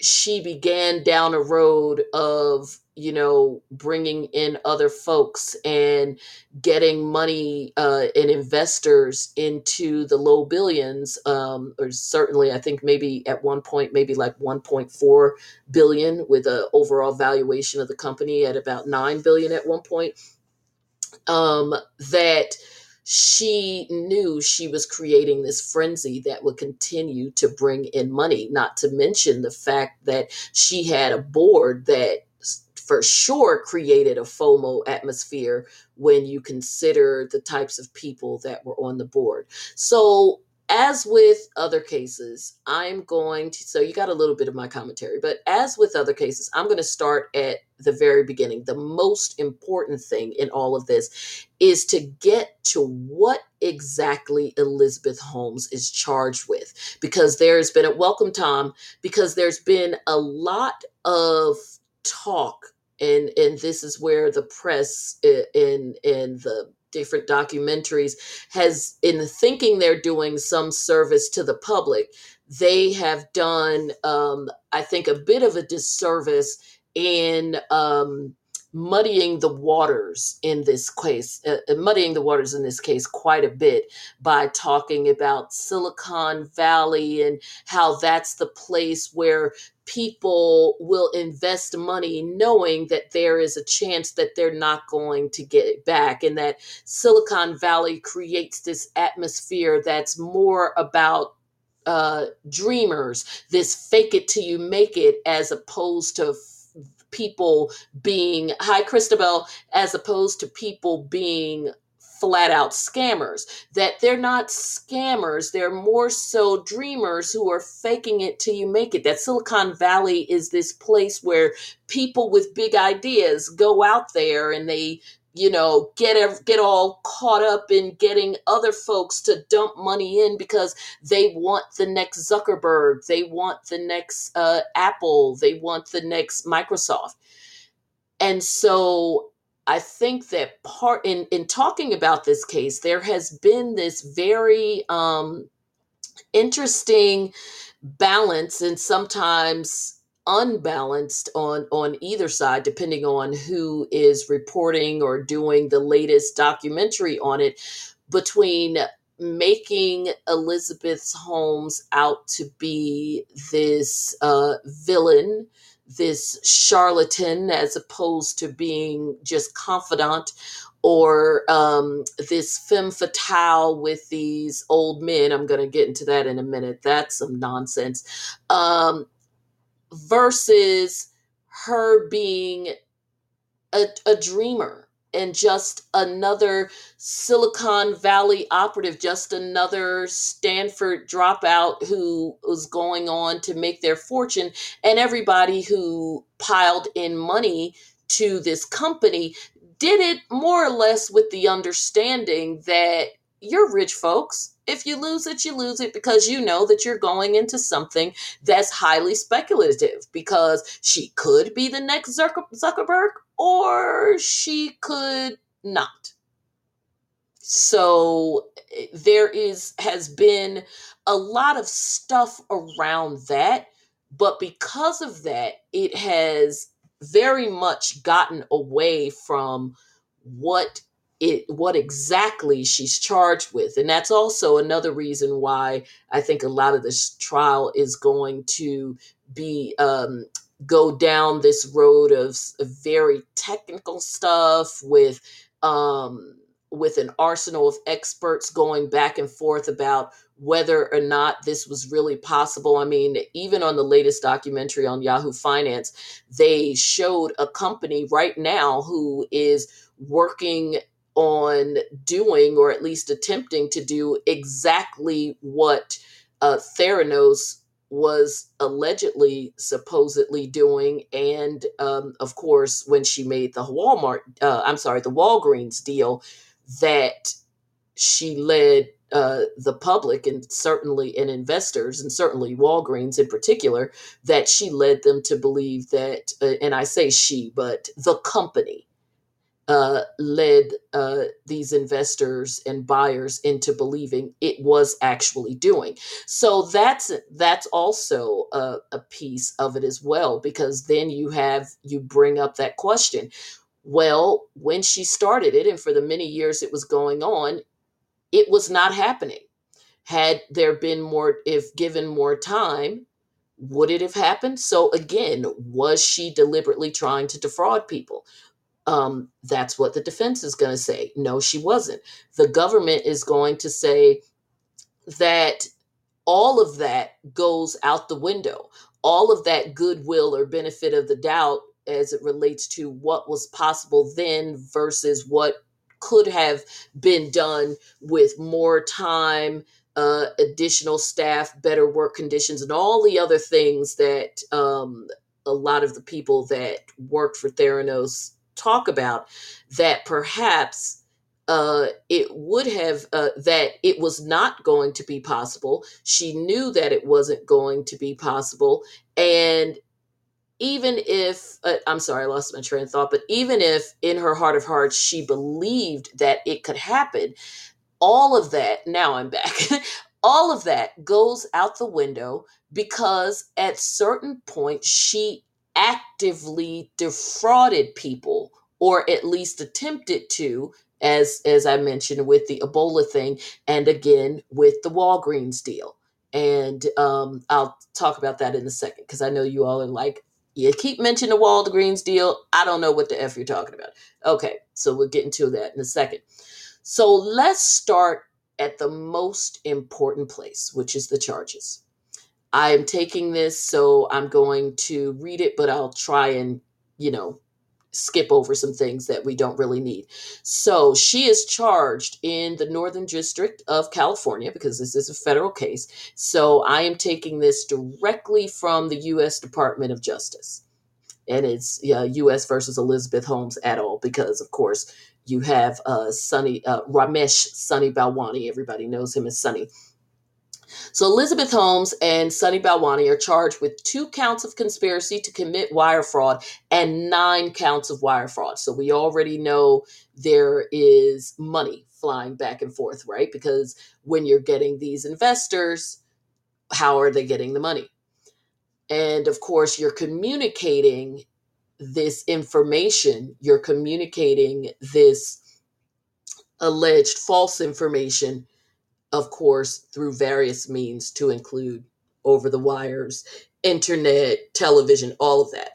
she began down a road of you know bringing in other folks and getting money uh, and investors into the low billions um, or certainly i think maybe at one point maybe like 1.4 billion with an overall valuation of the company at about 9 billion at one point um, that she knew she was creating this frenzy that would continue to bring in money, not to mention the fact that she had a board that for sure created a FOMO atmosphere when you consider the types of people that were on the board. So as with other cases, I'm going to, so you got a little bit of my commentary, but as with other cases, I'm going to start at the very beginning. The most important thing in all of this is to get to what exactly Elizabeth Holmes is charged with. Because there's been a welcome, Tom, because there's been a lot of talk and and this is where the press i- in in the different documentaries has in thinking they're doing some service to the public. They have done um, i think a bit of a disservice in um, muddying the waters in this case uh, uh, muddying the waters in this case quite a bit by talking about silicon valley and how that's the place where people will invest money knowing that there is a chance that they're not going to get it back and that Silicon Valley creates this atmosphere that's more about uh, dreamers, this fake it till you make it, as opposed to people being, hi, Christabel, as opposed to people being flat out scammers. That they're not scammers they're more so dreamers who are faking it till you make it. That silicon valley is this place where people with big ideas go out there and they you know get get all caught up in getting other folks to dump money in because they want the next zuckerberg they want the next uh, apple they want the next microsoft. And so I think that part in in talking about this case, there has been this very um, interesting balance and sometimes unbalanced on on either side depending on who is reporting or doing the latest documentary on it between making elizabeth holmes out to be this uh, villain this charlatan as opposed to being just confidant or um, this femme fatale with these old men. I'm going to get into that in a minute. That's some nonsense. Um, versus her being a, a dreamer and just another Silicon Valley operative, just another Stanford dropout who was going on to make their fortune, and everybody who piled in money to this company did it more or less with the understanding that you're rich folks. If you lose it, you lose it because you know that you're going into something that's highly speculative because she could be the next Zuckerberg or she could not. So eh, there is has been a lot of stuff around that, but because of that, it has very much gotten away from what it what exactly she's charged with and that's also another reason why i think a lot of this trial is going to be um, go down this road of, of very technical stuff with um, with an arsenal of experts going back and forth about whether or not this was really possible. I mean, even on the latest documentary on Yahoo Finance, they showed a company right now who is working on doing or at least attempting to do exactly what uh, Theranos was allegedly supposedly doing. And um, of course when she made the walmart uh, i'm sorry the walgreens deal that she led uh, the public and certainly and investors and certainly walgreens in particular that she led them to believe that uh, and i say she but the company uh, led uh, these investors and buyers into believing it was actually doing. So that's that's also a, a piece of it as well, because then you have you bring up that question. Well, when she started it, and for the many years it was going on, it was not happening. Had there been more, if given more time, would it have happened? So again, was she deliberately trying to defraud people? Um, that's what the defense is going to say. No, she wasn't. The government is going to say that all of that goes out the window. All of that goodwill or benefit of the doubt as it relates to what was possible then versus what could have been done with more time, uh, additional staff, better work conditions, and all the other things that um, a lot of the people that worked for Theranos talk about that perhaps uh, it would have uh, that it was not going to be possible. She knew that it wasn't going to be possible, and even if uh, i'm sorry i lost my train of thought but even if in her heart of hearts she believed that it could happen all of that now i'm back all of that goes out the window because at certain point she actively defrauded people or at least attempted to as as i mentioned with the ebola thing and again with the walgreens deal. And um, i'll talk about that in a second because i know you all are like you keep mentioning the walgreens deal. I don't know what the f you're talking about. Okay so we'll get into that in a second. So let's start at the most important place, which is the charges. I am taking this, so I'm going to read it, but I'll try and, you know, skip over some things that we don't really need. So she is charged in the Northern District of California because this is a federal case. So I am taking this directly from the U.S. Department of Justice. And it's uh, U.S. versus Elizabeth Holmes et al. Because, of course, you have uh, Sunny uh, Ramesh Sunny Balwani. Everybody knows him as Sunny. So Elizabeth Holmes and Sunny Balwani are charged with two counts of conspiracy to commit wire fraud and nine counts of wire fraud. So we already know there is money flying back and forth, right? Because when you're getting these investors, how are they getting the money? And of course, you're communicating this information, you're communicating this alleged false information, of course, through various means to include over the wires, internet, television, all of that.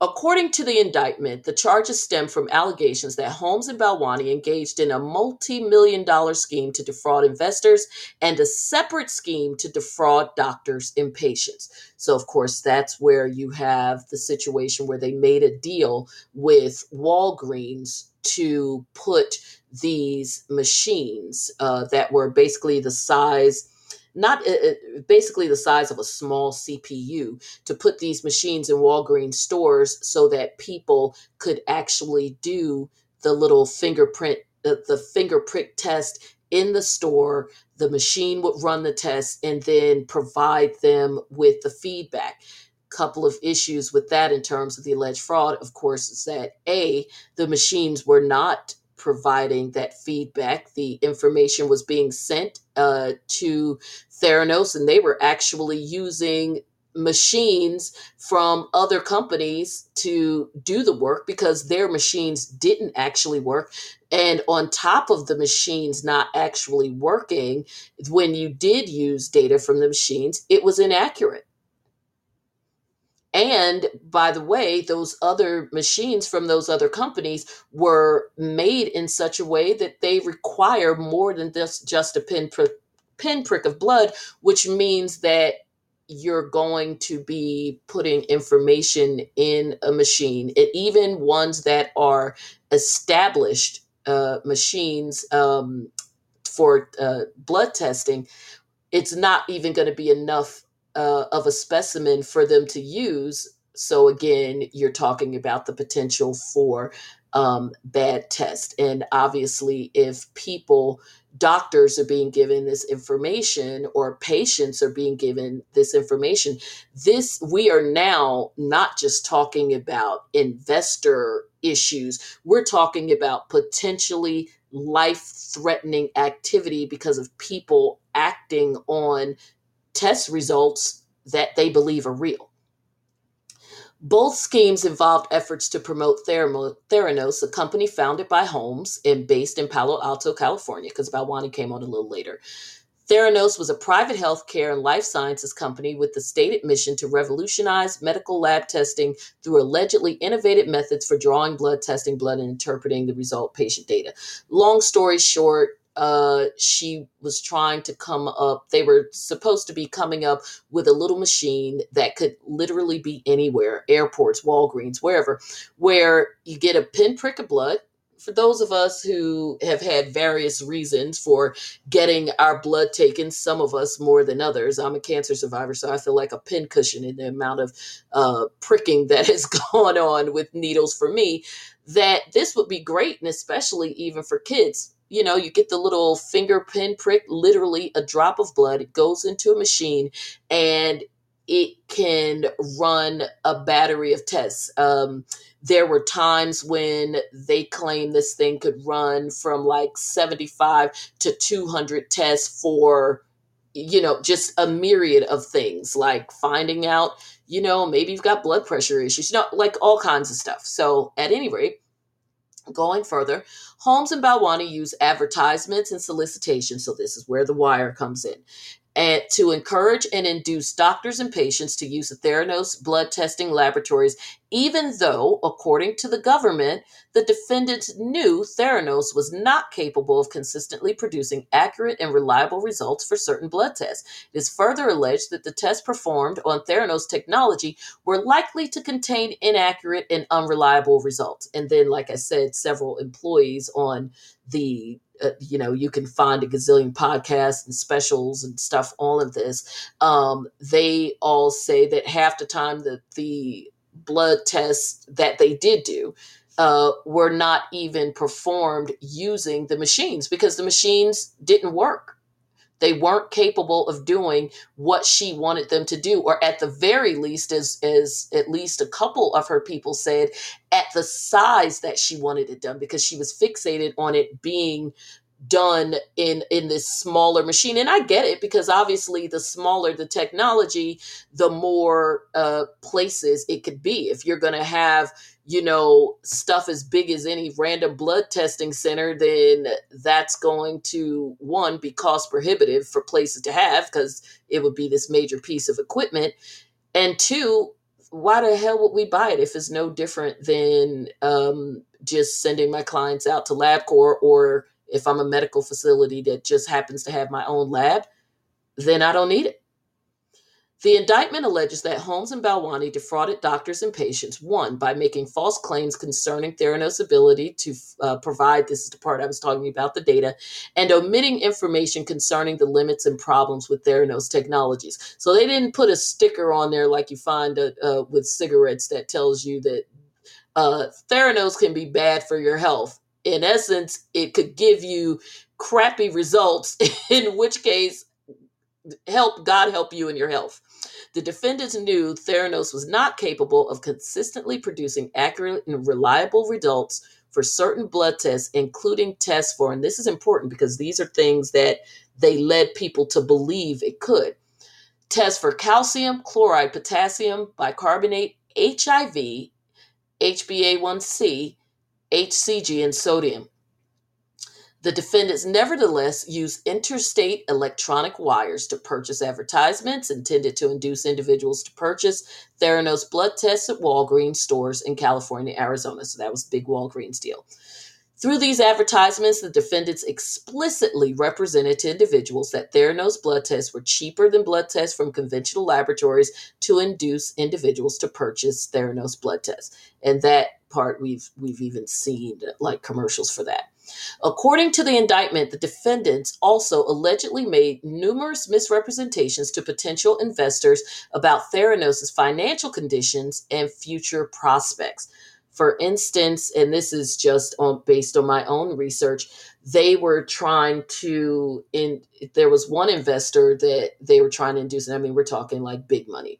According to the indictment, the charges stem from allegations that Holmes and Balwani engaged in a multi million dollar scheme to defraud investors and a separate scheme to defraud doctors and patients. So, of course, that's where you have the situation where they made a deal with Walgreens to put these machines uh, that were basically the size not uh, uh, basically the size of a small CPU to put these machines in Walgreens stores so that people could actually do the little fingerprint uh, the fingerprint test in the store the machine would run the test and then provide them with the feedback couple of issues with that in terms of the alleged fraud of course is that a the machines were not providing that feedback. The information was being sent uh, to Theranos, and they were actually using machines from other companies to do the work because their machines didn't actually work. And on top of the machines not actually working, when you did use data from the machines, it was inaccurate. And by the way, those other machines from those other companies were made in such a way that they require more than just, just a pin prick, pinprick of blood, which means that you're going to be putting information in a machine, and even ones that are established uh, machines um, for uh, blood testing, it's not even going to be enough uh, of a specimen for them to use. So again, you're talking about the potential for um, bad test. And obviously, if people, doctors are being given this information or patients are being given this information, this we are now not just talking about investor issues. We're talking about potentially life threatening activity because of people acting on test results that they believe are real. Both schemes involved efforts to promote Theranos, a company founded by Holmes and based in Palo Alto, California, because Balwani came on a little later. Theranos was a private healthcare and life sciences company with the stated mission to revolutionize medical lab testing through allegedly innovative methods for drawing blood, testing blood, and interpreting the result patient data. Long story short, uh, she was trying to come up. They were supposed to be coming up with a little machine that could literally be anywhere airports, Walgreens, wherever where you get a pinprick of blood. For those of us who have had various reasons for getting our blood taken, some of us more than others. I'm a cancer survivor, so I feel like a pincushion in the amount of uh, pricking that has gone on with needles for me. That this would be great, and especially even for kids you know, you get the little finger pin prick, literally a drop of blood. It goes into a machine and it can run a battery of tests. Um, there were times when they claimed this thing could run from like 75 to 200 tests for, you know, just a myriad of things like finding out, you know, maybe you've got blood pressure issues, you know, like all kinds of stuff. So, at any rate, Going further, Holmes and Balwani use advertisements and solicitation. So, this is where the wire comes in and to encourage and induce doctors and patients to use the Theranos blood testing laboratories, even though, according to the government, the defendants knew Theranos was not capable of consistently producing accurate and reliable results for certain blood tests. It is further alleged that the tests performed on Theranos technology were likely to contain inaccurate and unreliable results. And then, like I said, several employees on the uh, you know you can find a gazillion podcasts and specials and stuff all of this. Um, they all say that half the time that the blood tests that they did do uh, were not even performed using the machines because the machines didn't work they weren't capable of doing what she wanted them to do or at the very least as as at least a couple of her people said at the size that she wanted it done because she was fixated on it being done in in this smaller machine. And i get it because obviously the smaller the technology the more uh places it could be. If you're going to have you know, stuff as big as any random blood testing center, then that's going to one be cost prohibitive for places to have because it would be this major piece of equipment. And two, why the hell would we buy it if it's no different than um, just sending my clients out to LabCorp or if I'm a medical facility that just happens to have my own lab, then I don't need it. The indictment alleges that Holmes and Balwani defrauded doctors and patients, one, by making false claims concerning Theranos' ability to uh, provide, this is the part I was talking about, the data, and omitting information concerning the limits and problems with Theranos technologies. So they didn't put a sticker on there like you find uh, uh, with cigarettes that tells you that uh, Theranos can be bad for your health. In essence, it could give you crappy results, in which case, help God help you in your health. The defendants knew Theranos was not capable of consistently producing accurate and reliable results for certain blood tests, including tests for, and this is important because these are things that they led people to believe it could. Tests for calcium, chloride, potassium, bicarbonate, HIV, HbA1c, HCG, and sodium. The defendants nevertheless used interstate electronic wires to purchase advertisements intended to induce individuals to purchase Theranos blood tests at Walgreens stores in California, Arizona. So that was big Walgreens deal. Through these advertisements, the defendants explicitly represented to individuals that Theranos blood tests were cheaper than blood tests from conventional laboratories to induce individuals to purchase Theranos blood tests. And that part we've we've even seen like commercials for that. According to the indictment, the defendants also allegedly made numerous misrepresentations to potential investors about Theranos' financial conditions and future prospects. For instance, and this is just on based on my own research, they were trying to in there was one investor that they were trying to induce, and I mean we're talking like big money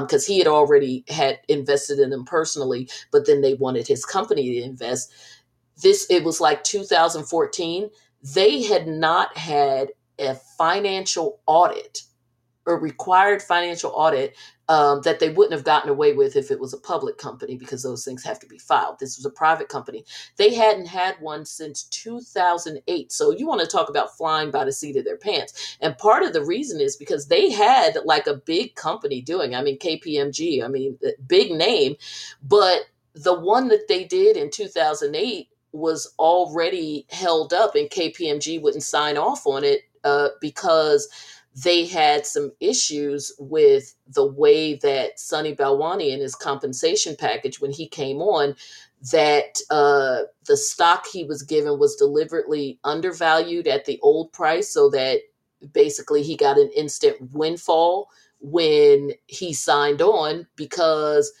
because um, he had already had invested in them personally, but then they wanted his company to invest. This it was like 2014 they had not had a financial audit a required financial audit um, that they wouldn't have gotten away with if it was a public company because those things have to be filed. This was a private company. They hadn't had one since 2008. So you want to talk about flying by the seat of their pants. And part of the reason is because they had like a big company doing, I mean, KPMG, I mean, big name, but the one that they did in 2008 was already held up and KPMG wouldn't sign off on it uh, because they had some issues with the way that Sunny Balwani and his compensation package when he came on that uh, the stock he was given was deliberately undervalued at the old price so that basically he got an instant windfall when he signed on because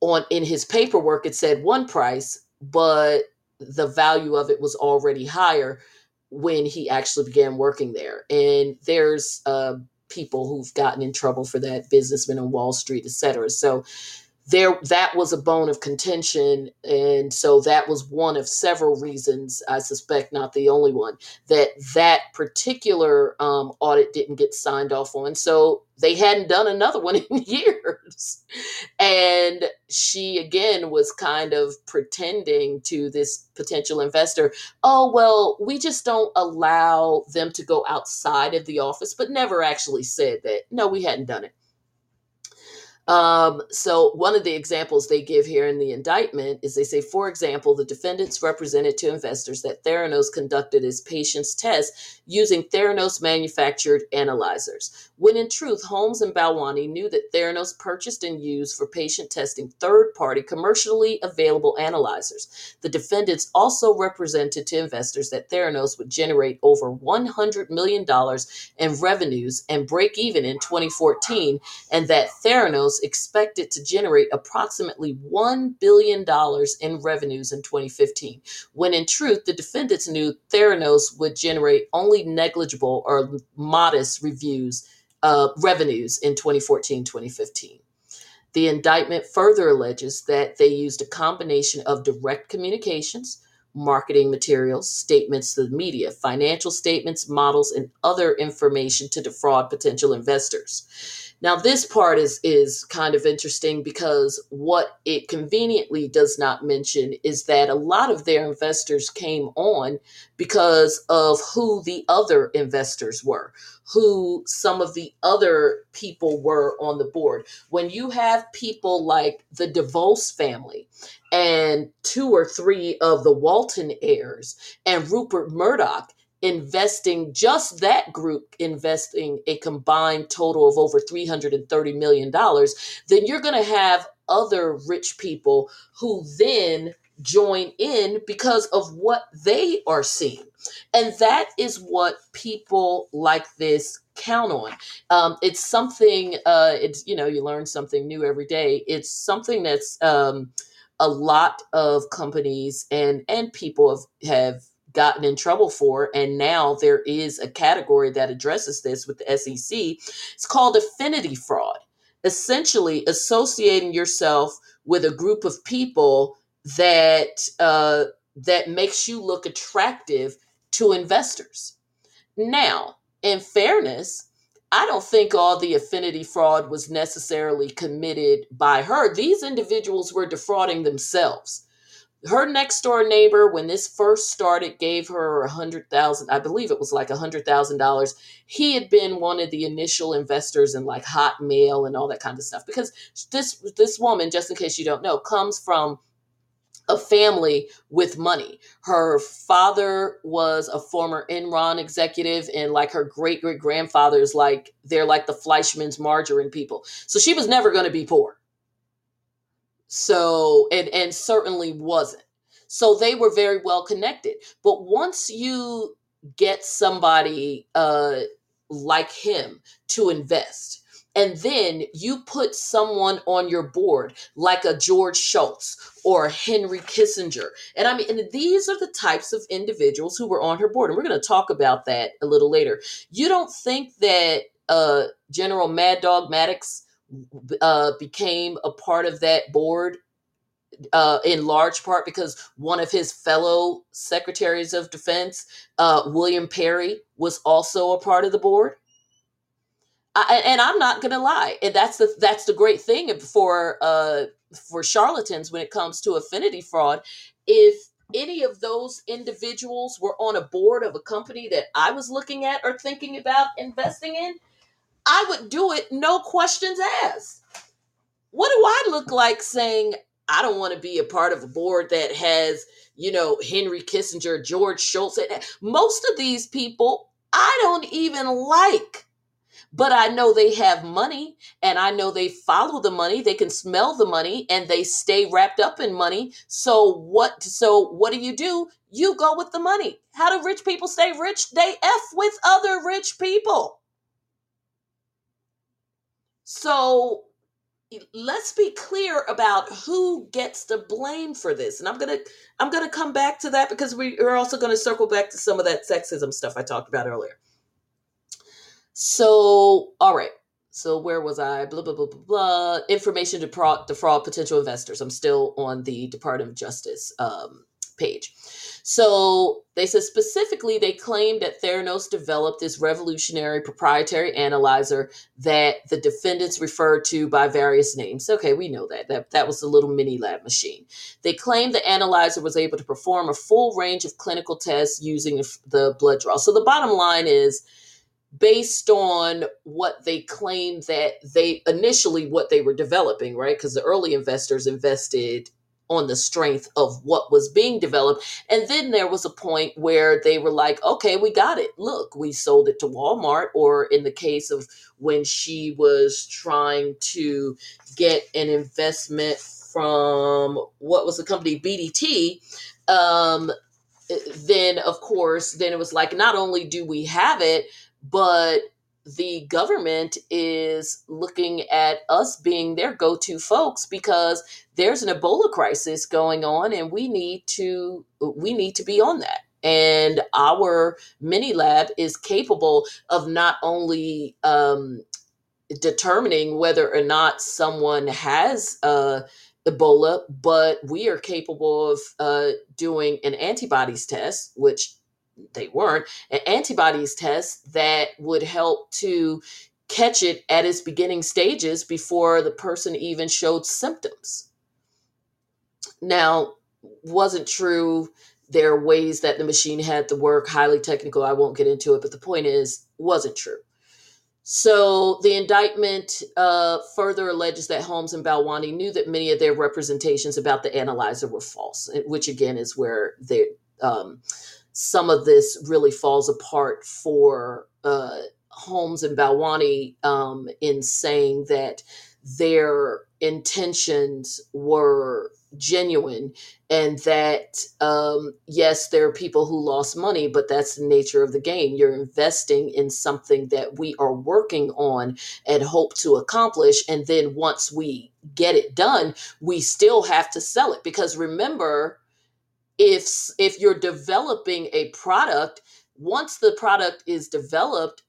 on in his paperwork it said one price but the value of it was already higher when he actually began working there. And there's uh, people who've gotten in trouble for that, businessmen on Wall Street, et cetera. So there that was a bone of contention and so that was one of several reasons i suspect not the only one that that particular um, audit didn't get signed off on. So they hadn't done another one in years. And she again was kind of pretending to this potential investor oh well we just don't allow them to go outside of the office but never actually said that. No we hadn't done it um, so one of the examples they give here in the indictment is they say, for example, the defendants represented to investors that Theranos conducted its patient's tests using Theranos manufactured analyzers, when in truth, Holmes and Balwani knew that Theranos purchased and used for patient testing third-party commercially available analyzers. The defendants also represented to investors that Theranos would generate over $100 million in revenues and break even in 2014, and that Theranos expected to generate approximately $1 billion in revenues in 2015, when in truth, the defendants knew Theranos would generate only negligible or modest reviews, uh, revenues in 2014 2015. The indictment further alleges that they used a combination of direct communications, marketing materials, statements to the media, financial statements, models, and other information to defraud potential investors. Now, this part is is kind of interesting because what it conveniently does not mention is that a lot of their investors came on because of who the other investors were, who some of the other people were on the board. When you have people like the DeVos family and two or three of the Walton heirs and Rupert Murdoch investing just that group investing a combined total of over 330 million dollars then you're going to have other rich people who then join in because of what they are seeing. And that is what people like this count on. Um, it's something uh, it's you know you learn something new every day. It's something that's um, a lot of companies and and people have have gotten in trouble for. And now there is a category that addresses this with the SEC. It's called affinity fraud, essentially associating yourself with a group of people that uh, that makes you look attractive to investors. Now, in fairness, I don't think all the affinity fraud was necessarily committed by her. These individuals were defrauding themselves her next door neighbor when this first started gave her a hundred thousand i believe it was like a hundred thousand dollars he had been one of the initial investors in like hotmail and all that kind of stuff because this this woman just in case you don't know comes from a family with money. Her father was a former Enron executive, and like her great great grandfather's, like they're like the Fleischmann's margarine people. So she was never going to be poor. So, and, and certainly wasn't. So they were very well connected. But once you get somebody uh, like him to invest, and then you put someone on your board like a George Shultz or Henry Kissinger. And I mean, and these are the types of individuals who were on her board. And we're going to talk about that a little later. You don't think that uh, General Mad Dog Mattis uh, became a part of that board uh, in large part because one of his fellow secretaries of defense, uh, William Perry, was also a part of the board. I, and I'm not gonna lie, and that's the that's the great thing for uh, for charlatans when it comes to affinity fraud. If any of those individuals were on a board of a company that I was looking at or thinking about investing in, I would do it no questions asked. What do I look like saying I don't want to be a part of a board that has, you know, Henry Kissinger, George Shultz. Most of these people I don't even like. But I know they have money and I know they follow the money, they can smell the money and they stay wrapped up in money. So what so what do you do? You go with the money. How do rich people stay rich? They F with other rich people. So let's be clear about who gets the blame for this and i'm gonna i'm gonna come back to that because we are also gonna circle back to some of that sexism stuff i talked about earlier So, all right. So where was I? Blah blah blah blah blah. Information to pro- defraud potential investors. I'm still on the Department of Justice um, page. So they said specifically they claimed that Theranos developed this revolutionary proprietary analyzer that the defendants referred to by various names. Okay, we know that. That that was a little mini lab machine. They claimed the analyzer was able to perform a full range of clinical tests using the blood draw. So the bottom line is based on what they claimed that they initially what they were developing, right? Because the early investors invested on the strength of what was being developed. And then there was a point where they were like, okay, we got it. Look, we sold it to Walmart. Or in the case of when she was trying to get an investment from what was the company, BDT. Um, then, of course, then it was like, not only do we have it, but the government is looking at us being their go-to folks because there's an ebola crisis going on and we need to we need to be on that. And our mini lab is capable of not only um, determining whether or not someone has uh, ebola but we are capable of uh, doing an antibodies test which they weren't an antibodies test that would help to catch it at its beginning stages before the person even showed symptoms. Now, wasn't true. There are ways that the machine had to work, highly technical. I won't get into it, but the point is, wasn't true. So the indictment uh, further alleges that Holmes and Balwani knew that many of their representations about the analyzer were false, which again is where they um, some of this really falls apart for uh, Holmes and Balwani um, in saying that their intentions were genuine and that um, yes there are people who lost money but that's the nature of the game. You're investing in something that we are working on and hope to accomplish and then once we get it done we still have to sell it. Because remember if if you're developing a product once the product is developed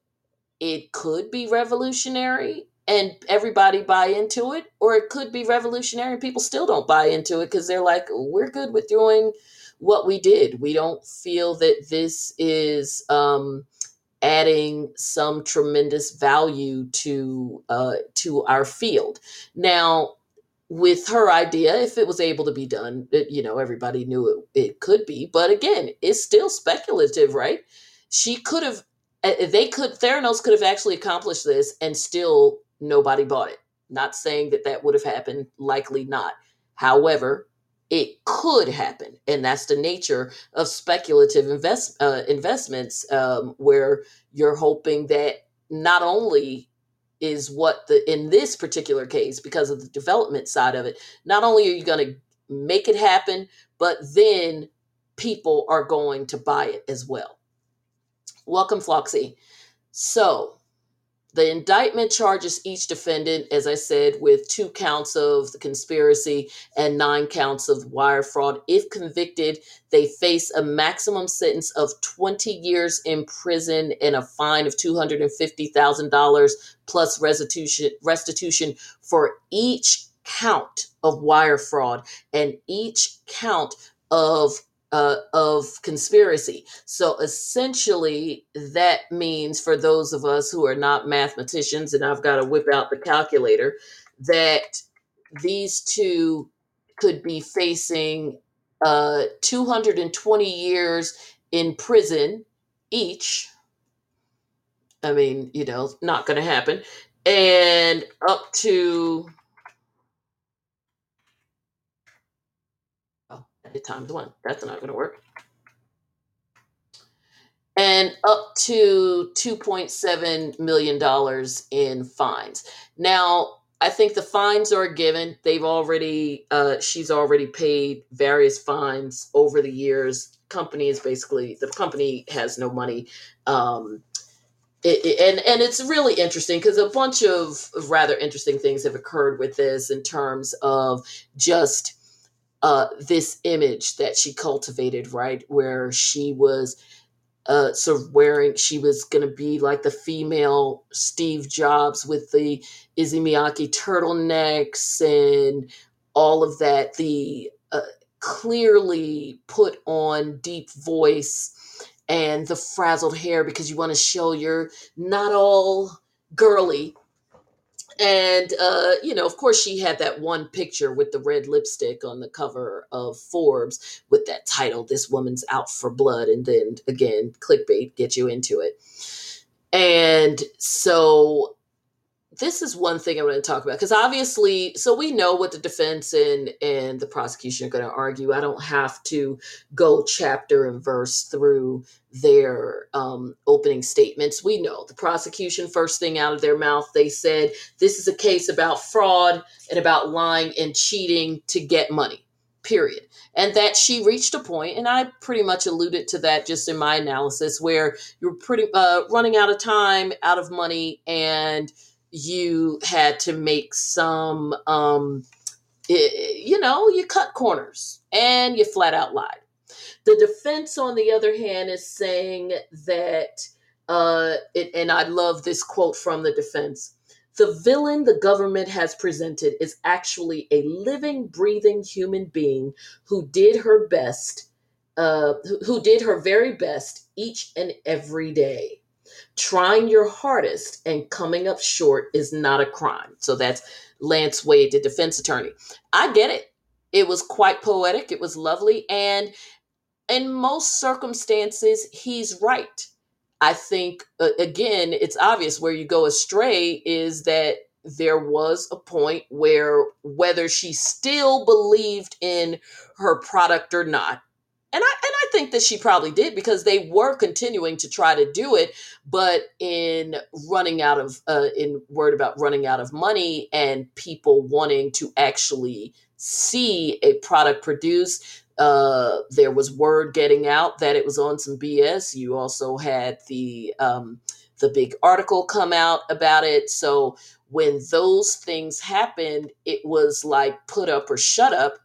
it could be revolutionary and everybody buy into it or it could be revolutionary and people still don't buy into it because they're like we're good with doing what we did. We don't feel that this is um, adding some tremendous value to uh, to our field. Now with her idea, if it was able to be done, it, you know, everybody knew it, it could be. But again, it's still speculative, right? She could have, they could, Theranos could have actually accomplished this and still nobody bought it. Not saying that that would have happened, likely not. However, it could happen, and that's the nature of speculative invest uh, investments, um, where you're hoping that not only is what the in this particular case because of the development side of it not only are you going to make it happen but then people are going to buy it as well. Welcome floxy. So the indictment charges each defendant, as I said, with two counts of the conspiracy and nine counts of wire fraud. If convicted, they face a maximum sentence of 20 years in prison and a fine of $250,000 plus restitution, restitution for each count of wire fraud and each count of uh, of conspiracy. So essentially, that means for those of us who are not mathematicians, and I've got to whip out the calculator, that these two could be facing uh, 220 years in prison each. I mean, you know, not going to happen. And up to times one. That's not going to work. And up to $2.7 million in fines. Now, I think the fines are given. They've already, uh, she's already paid various fines over the years. Company is basically, the company has no money. Um, it, it, and and it's really interesting because a bunch of rather interesting things have occurred with this in terms of just uh, this image that she cultivated, right? Where she was uh, sort of wearing, she was going to be like the female Steve Jobs with the Miyake turtlenecks and all of that. The uh, clearly put on deep voice and the frazzled hair because you want to show you're not all girly and uh, you know, of course, she had that one picture with the red lipstick on the cover of Forbes with that title, "This Woman's Out for Blood," and then again, clickbait get you into it. And so this is one thing I want to talk about because obviously, so we know what the defense and and the prosecution are going to argue. I don't have to go chapter and verse through their um, opening statements. We know the prosecution first thing out of their mouth they said this is a case about fraud and about lying and cheating to get money. Period. And that she reached a point, and I pretty much alluded to that just in my analysis, where you're pretty uh, running out of time, out of money, and you had to make some um you know you cut corners and you flat out lied. The defense on the other hand is saying that uh it, and i love this quote from the defense the villain the government has presented is actually a living breathing human being who did her best uh who did her very best each and every day trying your hardest and coming up short is not a crime. So that's Lance Wade, the defense attorney. I get it. It was quite poetic. It was lovely. And in most circumstances, he's right. I think, uh, again, it's obvious where you go astray is that there was a point where whether she still believed in her product or not, and I and I think that she probably did because they were continuing to try to do it, but in running out of uh, in word about running out of money and people wanting to actually see a product produced, uh, there was word getting out that it was on some BS. You also had the um, the big article come out about it. So when those things happened, it was like put up or shut up,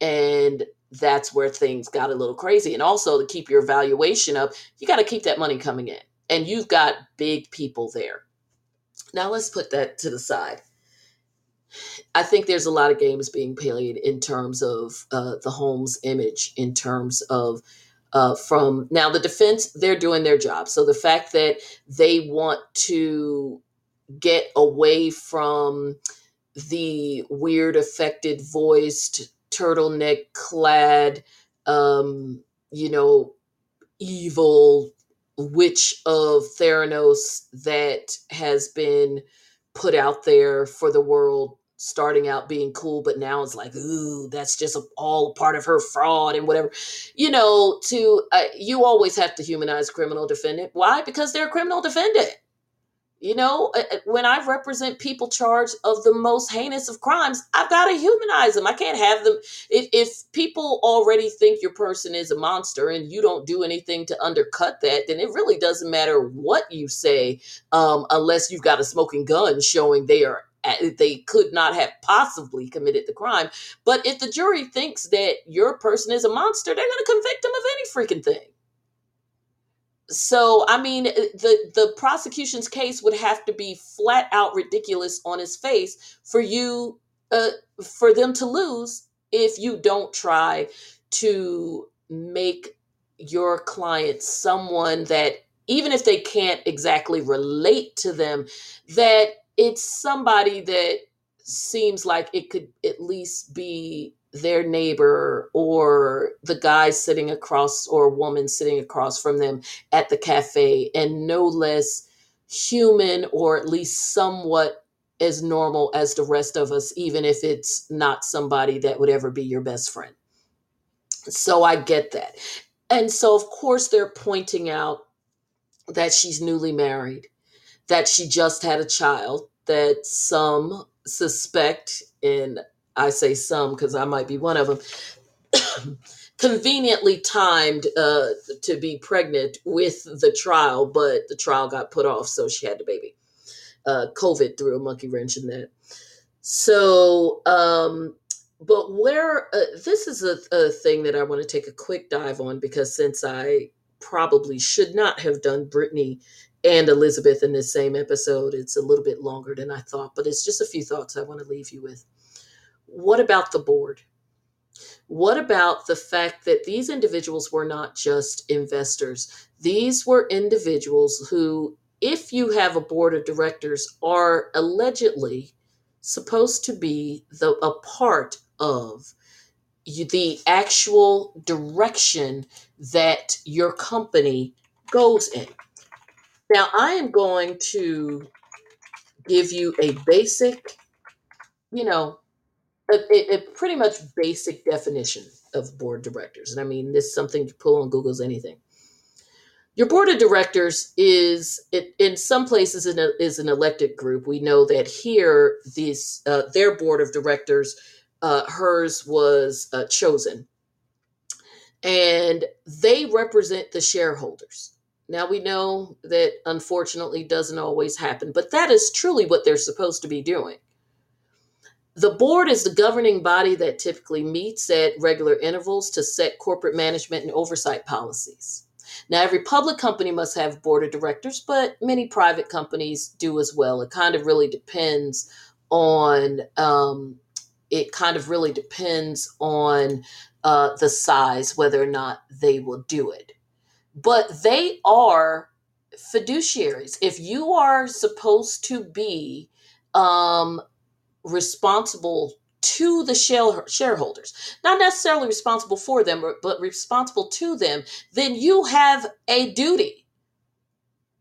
and that's where things got a little crazy. And also to keep your valuation up, you got to keep that money coming in. And you've got big people there. Now let's put that to the side. I think there's a lot of games being played in terms of uh, the Holmes image, in terms of uh, from now the defense, they're doing their job. So the fact that they want to get away from the weird affected voiced turtleneck clad, um, you know, evil witch of Theranos that has been put out there for the world starting out being cool but now it's like ooh that's just a, all part of her fraud and whatever. You know to uh, you always have to humanize criminal defendant. Why? Because they're a criminal defendant you know, uh, uh, when I represent people charged of the most heinous of crimes, I've got to humanize them. I can't have them. If, if people already think your person is a monster and you don't do anything to undercut that, then it really doesn't matter what you say, um, unless you've got a smoking gun showing they are they could not have possibly committed the crime. But if the jury thinks that your person is a monster, they're going to convict them of any freaking thing so i mean uh, the the prosecution's case would have to be flat out ridiculous on his face for you uh for them to lose if you don't try to make your client someone that even if they can't exactly relate to them that it's somebody that seems like it could at least be their neighbor or the guy sitting across or woman sitting across from them at the cafe and no less human or at least somewhat as normal as the rest of us, even if it's not somebody that would ever be your best friend. So I get that. And so, of course, they're pointing out that she's newly married, that she just had a child, that some suspect, in I say some because I might be one of them, conveniently timed uh, to be pregnant with the trial, but the trial got put off, so she had the baby. Uh, COVID threw a monkey wrench in that. So, um, but where uh, this is a, a thing that I want to take a quick dive on because since I probably should not have done Britney and Elizabeth in this same episode. It's a little bit longer than I thought, but it's just a few thoughts I want to leave you with. What about the board? What about the fact that these individuals were not just investors? These were individuals who, if you have a board of directors, are allegedly supposed to be the a part of you, the actual direction that your company goes in. Now, I am going to give you a basic, you know, a, a, pretty much basic definition of board directors. And I mean, this is something you pull on Google's anything. Your board of directors is, it, in some places, an, is an elected group. We know that here, these uh, their board of directors, uh, hers was uh, chosen, and they represent the shareholders. Now we know that unfortunately doesn't always happen, but that is truly what they're supposed to be doing. The board is the governing body that typically meets at regular intervals to set corporate management and oversight policies. Now, every public company must have board of directors, but many private companies do as well. It kind of really depends on um, it kind of really depends on uh, the size whether or not they will do it but they are fiduciaries. If you are supposed to be um, responsible to the shareholders, not necessarily responsible for them, but responsible to them, then you have a duty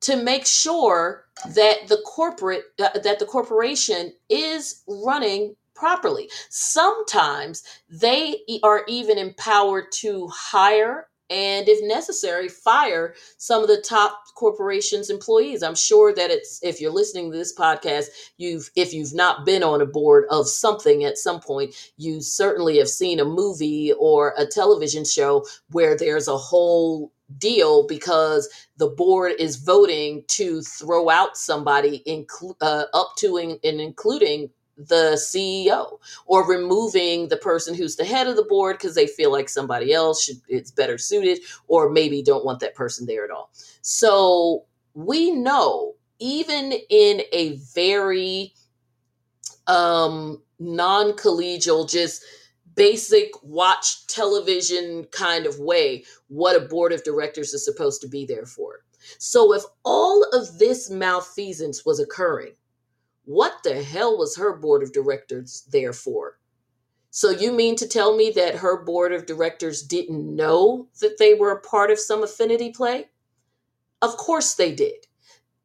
to make sure that the corporate uh, that the corporation is running properly. Sometimes they are even empowered to hire and if necessary fire some of the top corporations employees. I'm sure that it's if you're listening to this podcast you've if you've not been on a board of something at some point you certainly have seen a movie or a television show where there's a whole deal because the board is voting to throw out somebody inclu- uh, up to and including the CEO or removing the person who's the head of the board because they feel like somebody else should it's better suited or maybe don't want that person there at all. So we know even in a very um non-collegial just basic watch television kind of way what a board of directors is supposed to be there for. So if all of this malfeasance was occurring what the hell was her board of directors there for? So you mean to tell me that her board of directors didn't know that they were a part of some affinity play? Of course they did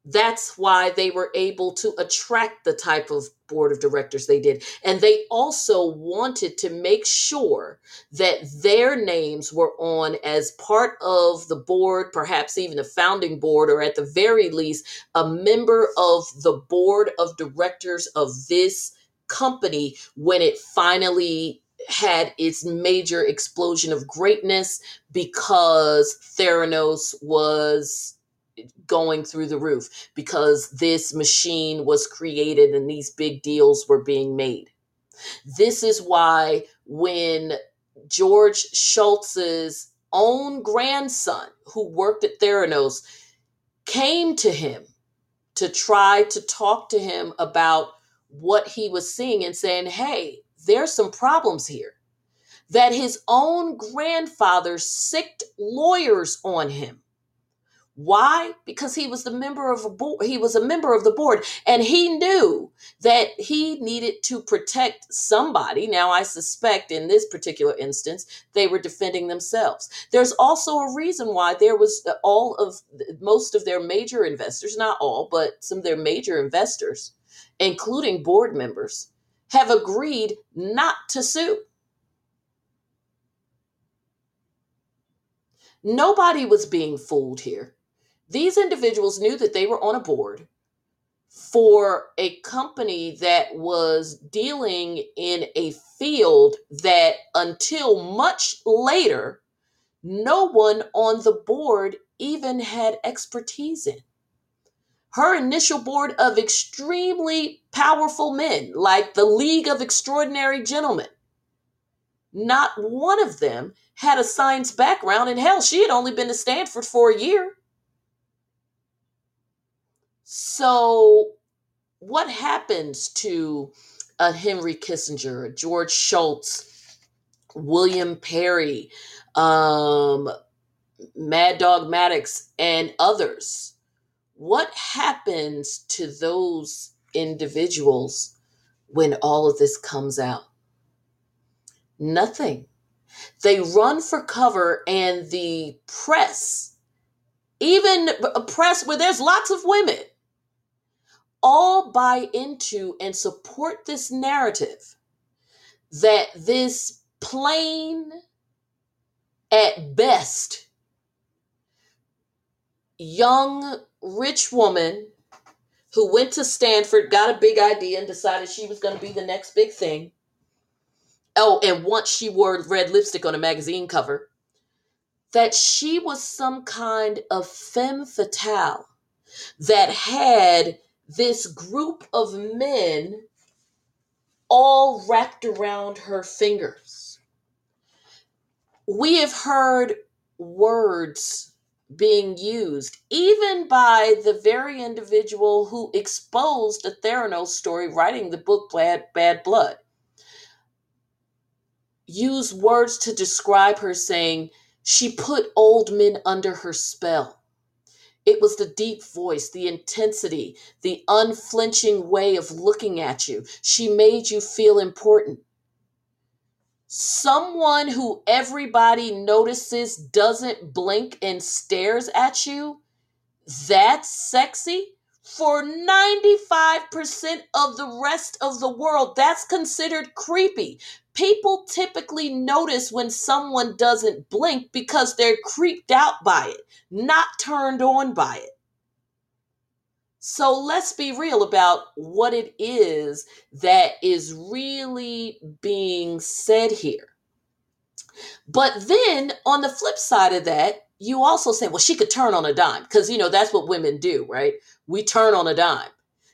that's why they were able to attract the type of board of directors they did. And they also wanted to make sure that their names were on as part of the board, perhaps even a founding board, or at the very least, a member of the board of directors of this company when it finally had its major explosion of greatness because Theranos was going through the roof because this machine was created and these big deals were being made. This is why when George Shultz's own grandson, who worked at Theranos, came to him to try to talk to him about what he was seeing and saying, hey, there's some problems here. That his own grandfather sicked lawyers on him why? Because he was the member of a board. He was a member of the board, and he knew that he needed to protect somebody. Now, I suspect in this particular instance, they were defending themselves. There's also a reason why there was uh, all of most of their major investors, not all, but some of their major investors, including board members, have agreed not to sue. Nobody was being fooled here. These individuals knew that they were on a board for a company that was dealing in a field that until much later, no one on the board even had expertise in. Her initial board of extremely powerful men, like the League of Extraordinary Gentlemen, Not one of them had a science background, and hell, she had only been to Stanford for a year. So, what happens to a Henry Kissinger, a George Shultz, William Perry, um, Mad Dog Mattis, and others? What happens to those individuals when all of this comes out? Nothing. They run for cover, and the press, even a press where there's lots of women, all buy into and support this narrative that this plain, at best, young, rich woman who went to Stanford, got a big idea, and decided she was going to be the next big thing. Oh, and once she wore red lipstick on a magazine cover, that she was some kind of femme fatale that had this group of men all wrapped around her fingers. We have heard words being used, even by the very individual who exposed the Theranos story writing the book Bad, Bad Blood use words to describe her, saying, She put old men under her spell. It was the deep voice, the intensity, the unflinching way of looking at you. She made you feel important. Someone who everybody notices doesn't blink and stares at you, that's sexy for 95% of the rest of the world. That's considered creepy. People typically notice when someone doesn't blink because they're creeped out by it, not turned on by it. So let's be real about what it is that is really being said here. But then on the flip side of that, you also say, well, she could turn on a dime because, you know, that's what women do, right? We turn on a dime.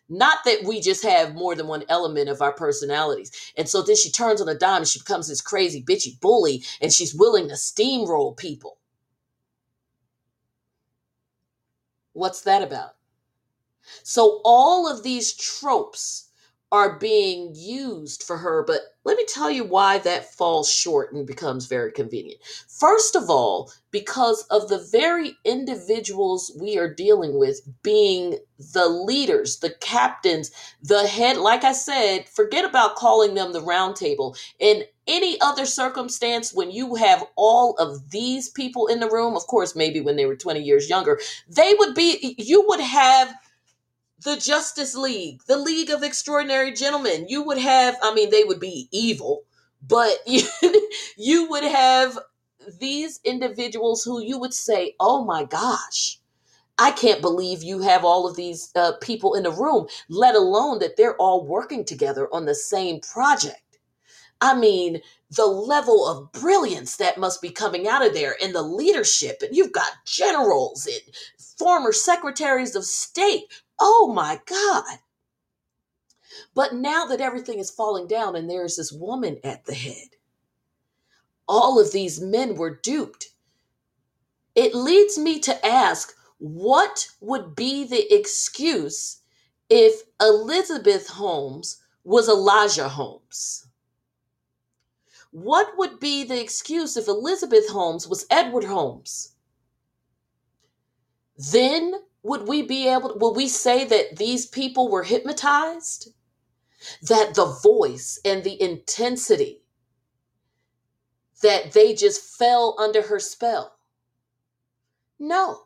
Not that we just have more than one element of our personalities. And so then she turns on a dime and she becomes this crazy, bitchy bully and she's willing to steamroll people. What's that about? So all of these tropes are being used for her. But let me tell you why that falls short and becomes very convenient. First of all, because of the very individuals we are dealing with being the leaders, the captains, the head, like I said, forget about calling them the round table. In any other circumstance, when you have all of these people in the room, of course, maybe when they were 20 years younger, they would be, you would have the Justice League, the League of Extraordinary Gentlemen. You would have, I mean, they would be evil, but you, would have these individuals who you would say, oh my gosh, I can't believe you have all of these uh, people in the room, let alone that they're all working together on the same project. I mean, the level of brilliance that must be coming out of there and the leadership. And you've got generals and former secretaries of state Oh my God. But now that everything is falling down and there's this woman at the head, all of these men were duped. It leads me to ask what would be the excuse if Elizabeth Holmes was Elijah Holmes? What would be the excuse if Elizabeth Holmes was Edward Holmes? Then would we be able to, will we say that these people were hypnotized? That the voice and the intensity that they just fell under her spell? No.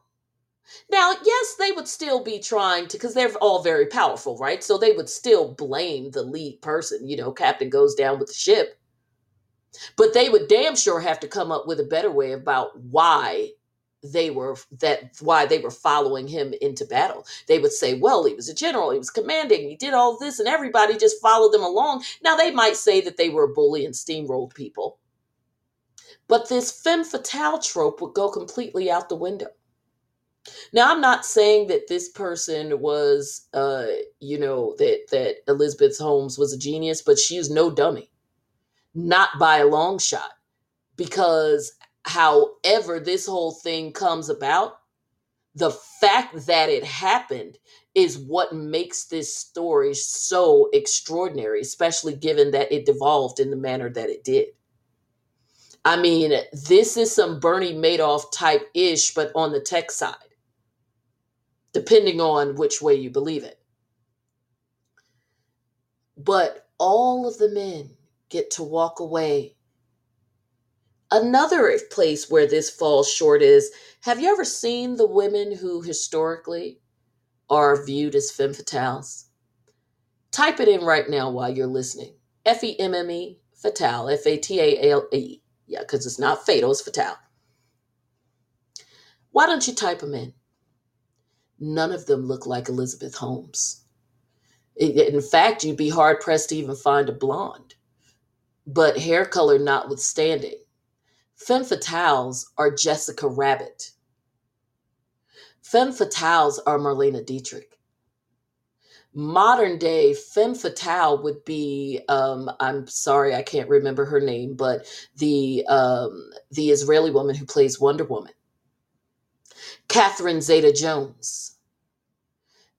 Now yes they would still be trying to because they're all very powerful right? So they would still blame the lead person you know captain goes down with the ship. But they would damn sure have to come up with a better way about why they were that why they were following him into battle. They would say, well, he was a general, he was commanding, he did all this, and everybody just followed them along. Now they might say that they were a bully and steamrolled people. But this femme fatale trope would go completely out the window. Now I'm not saying that this person was uh, you know, that that Elizabeth Holmes was a genius, but she is no dummy. not by a long shot. Because however this whole thing comes about, the fact that it happened is what makes this story so extraordinary, especially given that it devolved in the manner that it did. I mean, this is some Bernie Madoff type ish, but on the tech side, depending on which way you believe it. But all of the men get to walk away. Another place where this falls short is have you ever seen the women who historically are viewed as femme fatales? Type it in right now while you're listening. F E M M E, fatale, F A T A L E. Yeah, because it's not fatal, it's fatale. Why don't you type them in? None of them look like Elizabeth Holmes. In fact, you'd be hard pressed to even find a blonde. But hair color notwithstanding, femme fatales are Jessica Rabbit. Femme fatales are Marlene Dietrich. Modern day femme fatale would be um, i'm sorry i can't remember her name but the um, the israeli woman who plays wonder woman. Catherine zeta jones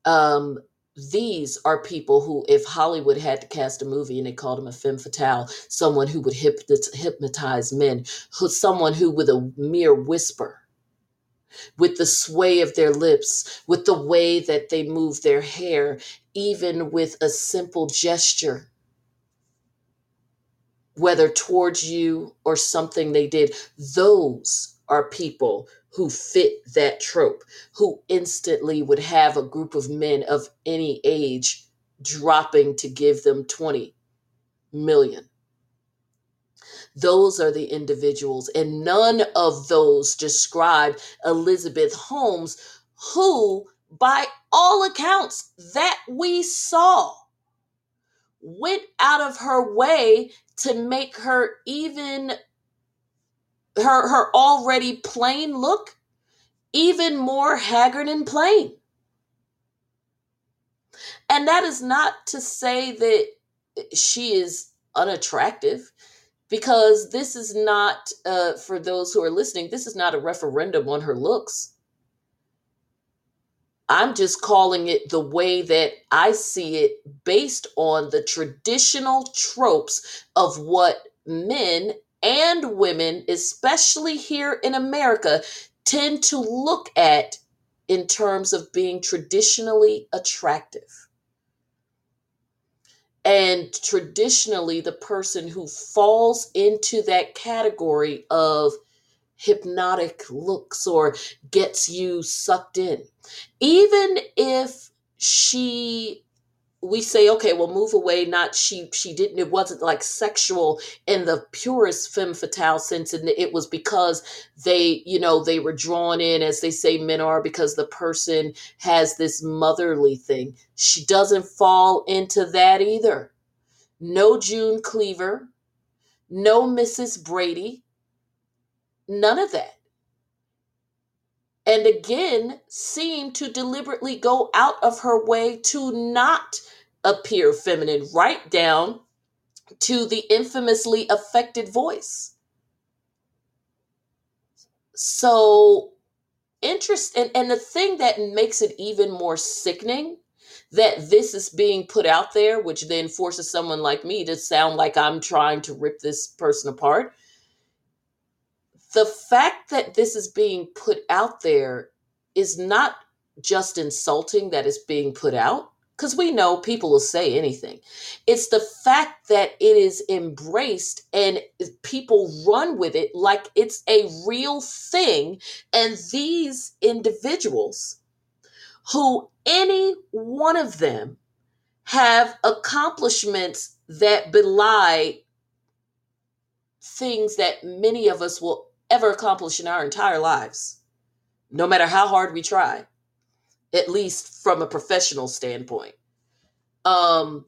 um, these are people who if hollywood had to cast a movie and they called him a femme fatale someone who would hypnotize men who someone who with a mere whisper with the sway of their lips, with the way that they move their hair, even with a simple gesture, whether towards you or something they did. Those are people who fit that trope, who instantly would have a group of men of any age dropping to give them 20 million. Those are the individuals, and none of those describe Elizabeth Holmes, who, by all accounts that we saw, went out of her way to make her even her her already plain look even more haggard and plain. And that is not to say that she is unattractive because this is not uh, for those who are listening this is not a referendum on her looks i'm just calling it the way that i see it based on the traditional tropes of what men and women especially here in america tend to look at in terms of being traditionally attractive. And traditionally, the person who falls into that category of hypnotic looks or gets you sucked in, even if she we say okay well move away not she she didn't it wasn't like sexual in the purest femme fatale sense and it was because they you know they were drawn in as they say men are because the person has this motherly thing. She doesn't fall into that either. No june cleaver no mrs brady none of that. And again seemed to deliberately go out of her way to not appear feminine, right down to the infamously affected voice. So, interest and, and the thing that makes it even more sickening that this is being put out there, which then forces someone like me to sound like I'm trying to rip this person apart. The fact that this is being put out there is not just insulting that it's being put out because we know people will say anything. It's the fact that it is embraced and people run with it like it's a real thing. And these individuals, who any one of them have accomplishments that belie things that many of us will ever accomplish in our entire lives, no matter how hard we try at least from a professional standpoint. Um,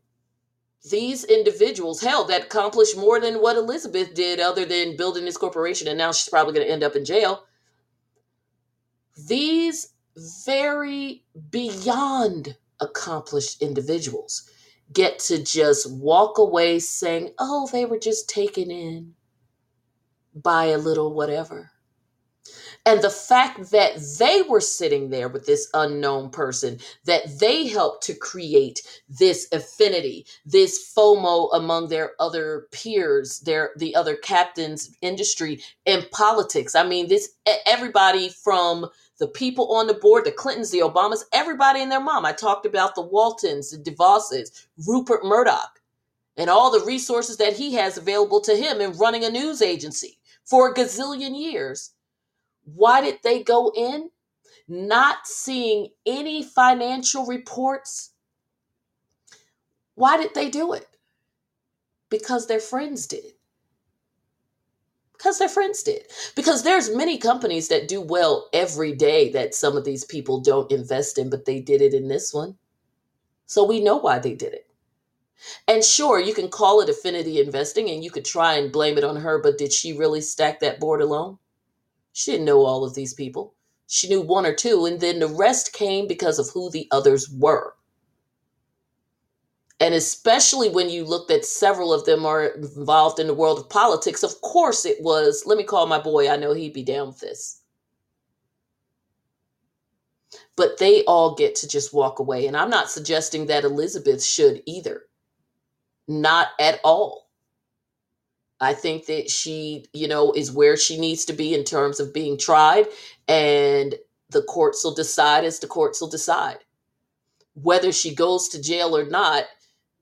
these individuals, hell, that accomplished more than what Elizabeth did, other than building this corporation, and now she's probably going to end up in jail. These very beyond accomplished individuals get to just walk away saying, oh, they were just taken in by a little whatever. And the fact that they were sitting there with this unknown person, that they helped to create this affinity, this FOMO among their other peers, their the other captains, industry, and politics. I mean, this everybody from the people on the board, the Clintons, the Obamas, everybody and their mom. I talked about the Waltons, the DeVosses, Rupert Murdoch, and all the resources that he has available to him in running a news agency for a gazillion years. Why did they go in? Not seeing any financial reports. Why did they do it? Because their friends did. Because their friends did. Because there's many companies that do well every day that some of these people don't invest in, but they did it in this one. So we know why they did it. And sure, you can call it affinity investing and you could try and blame it on her, but did she really stack that board alone? She didn't know all of these people. She knew one or two, and then the rest came because of who the others were. And especially when you looked at several of them are involved in the world of politics, of course it was, let me call my boy, I know he'd be down with this. But they all get to just walk away. And I'm not suggesting that Elizabeth should either. Not at all. I think that she, you know, is where she needs to be in terms of being tried, and the courts will decide as the courts will decide. Whether she goes to jail or not,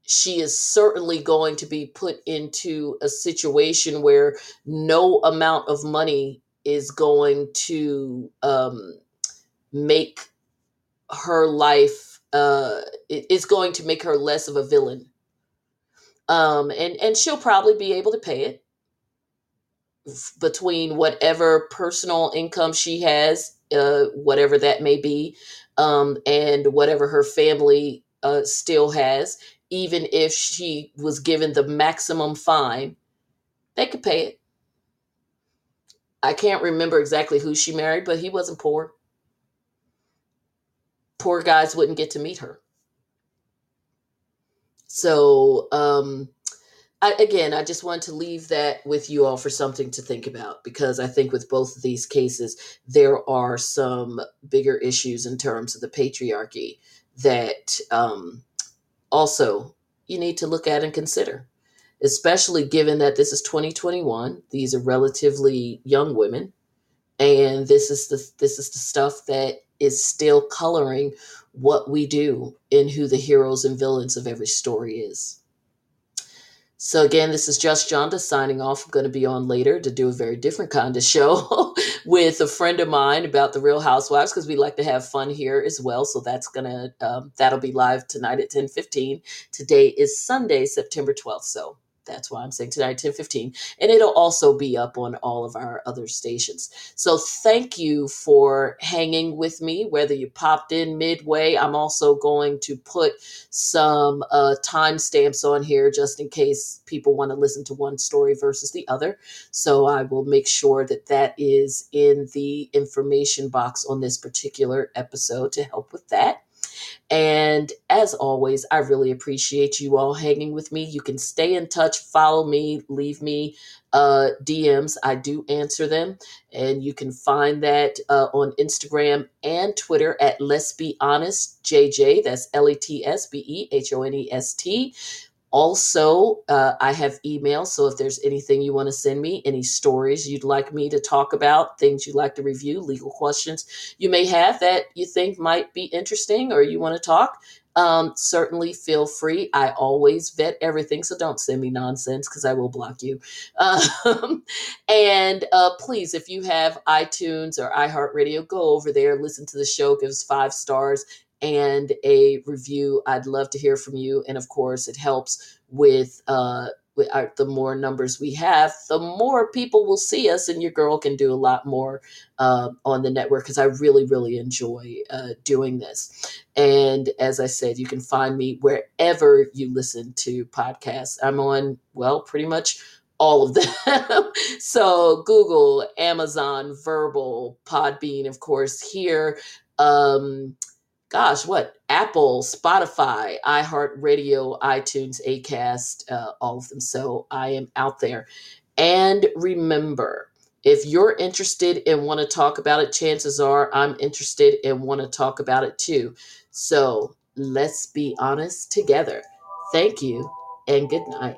she is certainly going to be put into a situation where no amount of money is going to um, make her life uh, is going to make her less of a villain um, and and she'll probably be able to pay it between whatever personal income she has, uh, whatever that may be, um, and whatever her family uh, still has. Even if she was given the maximum fine, they could pay it. I can't remember exactly who she married, but he wasn't poor. Poor guys wouldn't get to meet her. So, um, I, again, I just want to leave that with you all for something to think about because I think with both of these cases, there are some bigger issues in terms of the patriarchy that um, also you need to look at and consider, especially given that this is 2021. These are relatively young women, and this is the this is the stuff that is still coloring what we do and who the heroes and villains of every story is. So again, this is Just Jonda signing off. I'm going to be on later to do a very different kind of show with a friend of mine about the Real Housewives because we like to have fun here as well. So that's gonna um, that'll be live tonight at 10:15. Today is Sunday, September 12th. So that's why I'm saying tonight, 10 15. And it'll also be up on all of our other stations. So thank you for hanging with me, whether you popped in midway. I'm also going to put some uh, timestamps on here just in case people want to listen to one story versus the other. So I will make sure that that is in the information box on this particular episode to help with that. And as always, I really appreciate you all hanging with me. You can stay in touch, follow me, leave me uh, DMs. I do answer them. And you can find that uh, on Instagram and Twitter at Let's Be Honest JJ. That's L E T S B E H O N E S T. Also, uh, I have email. So if there's anything you want to send me, any stories you'd like me to talk about, things you'd like to review, legal questions you may have that you think might be interesting or you want to talk, um, certainly feel free. I always vet everything, so don't send me nonsense because I will block you. Um, and uh, please, if you have iTunes or iHeartRadio, go over there, listen to the show, give us five stars and a review. I'd love to hear from you. And of course, it helps with uh, with our, the more numbers we have, the more people will see us, and your girl can do a lot more uh, on the network because I really, really enjoy uh, doing this. And as I said, you can find me wherever you listen to podcasts. I'm on, well, pretty much all of them. so Google, Amazon, Verbal, Podbean, of course, here. Um, gosh, what? Apple, Spotify, iHeartRadio, iTunes, Acast, uh, all of them. So I am out there. And remember, if you're interested and want to talk about it, chances are I'm interested and want to talk about it too. So let's be honest together. Thank you and good night.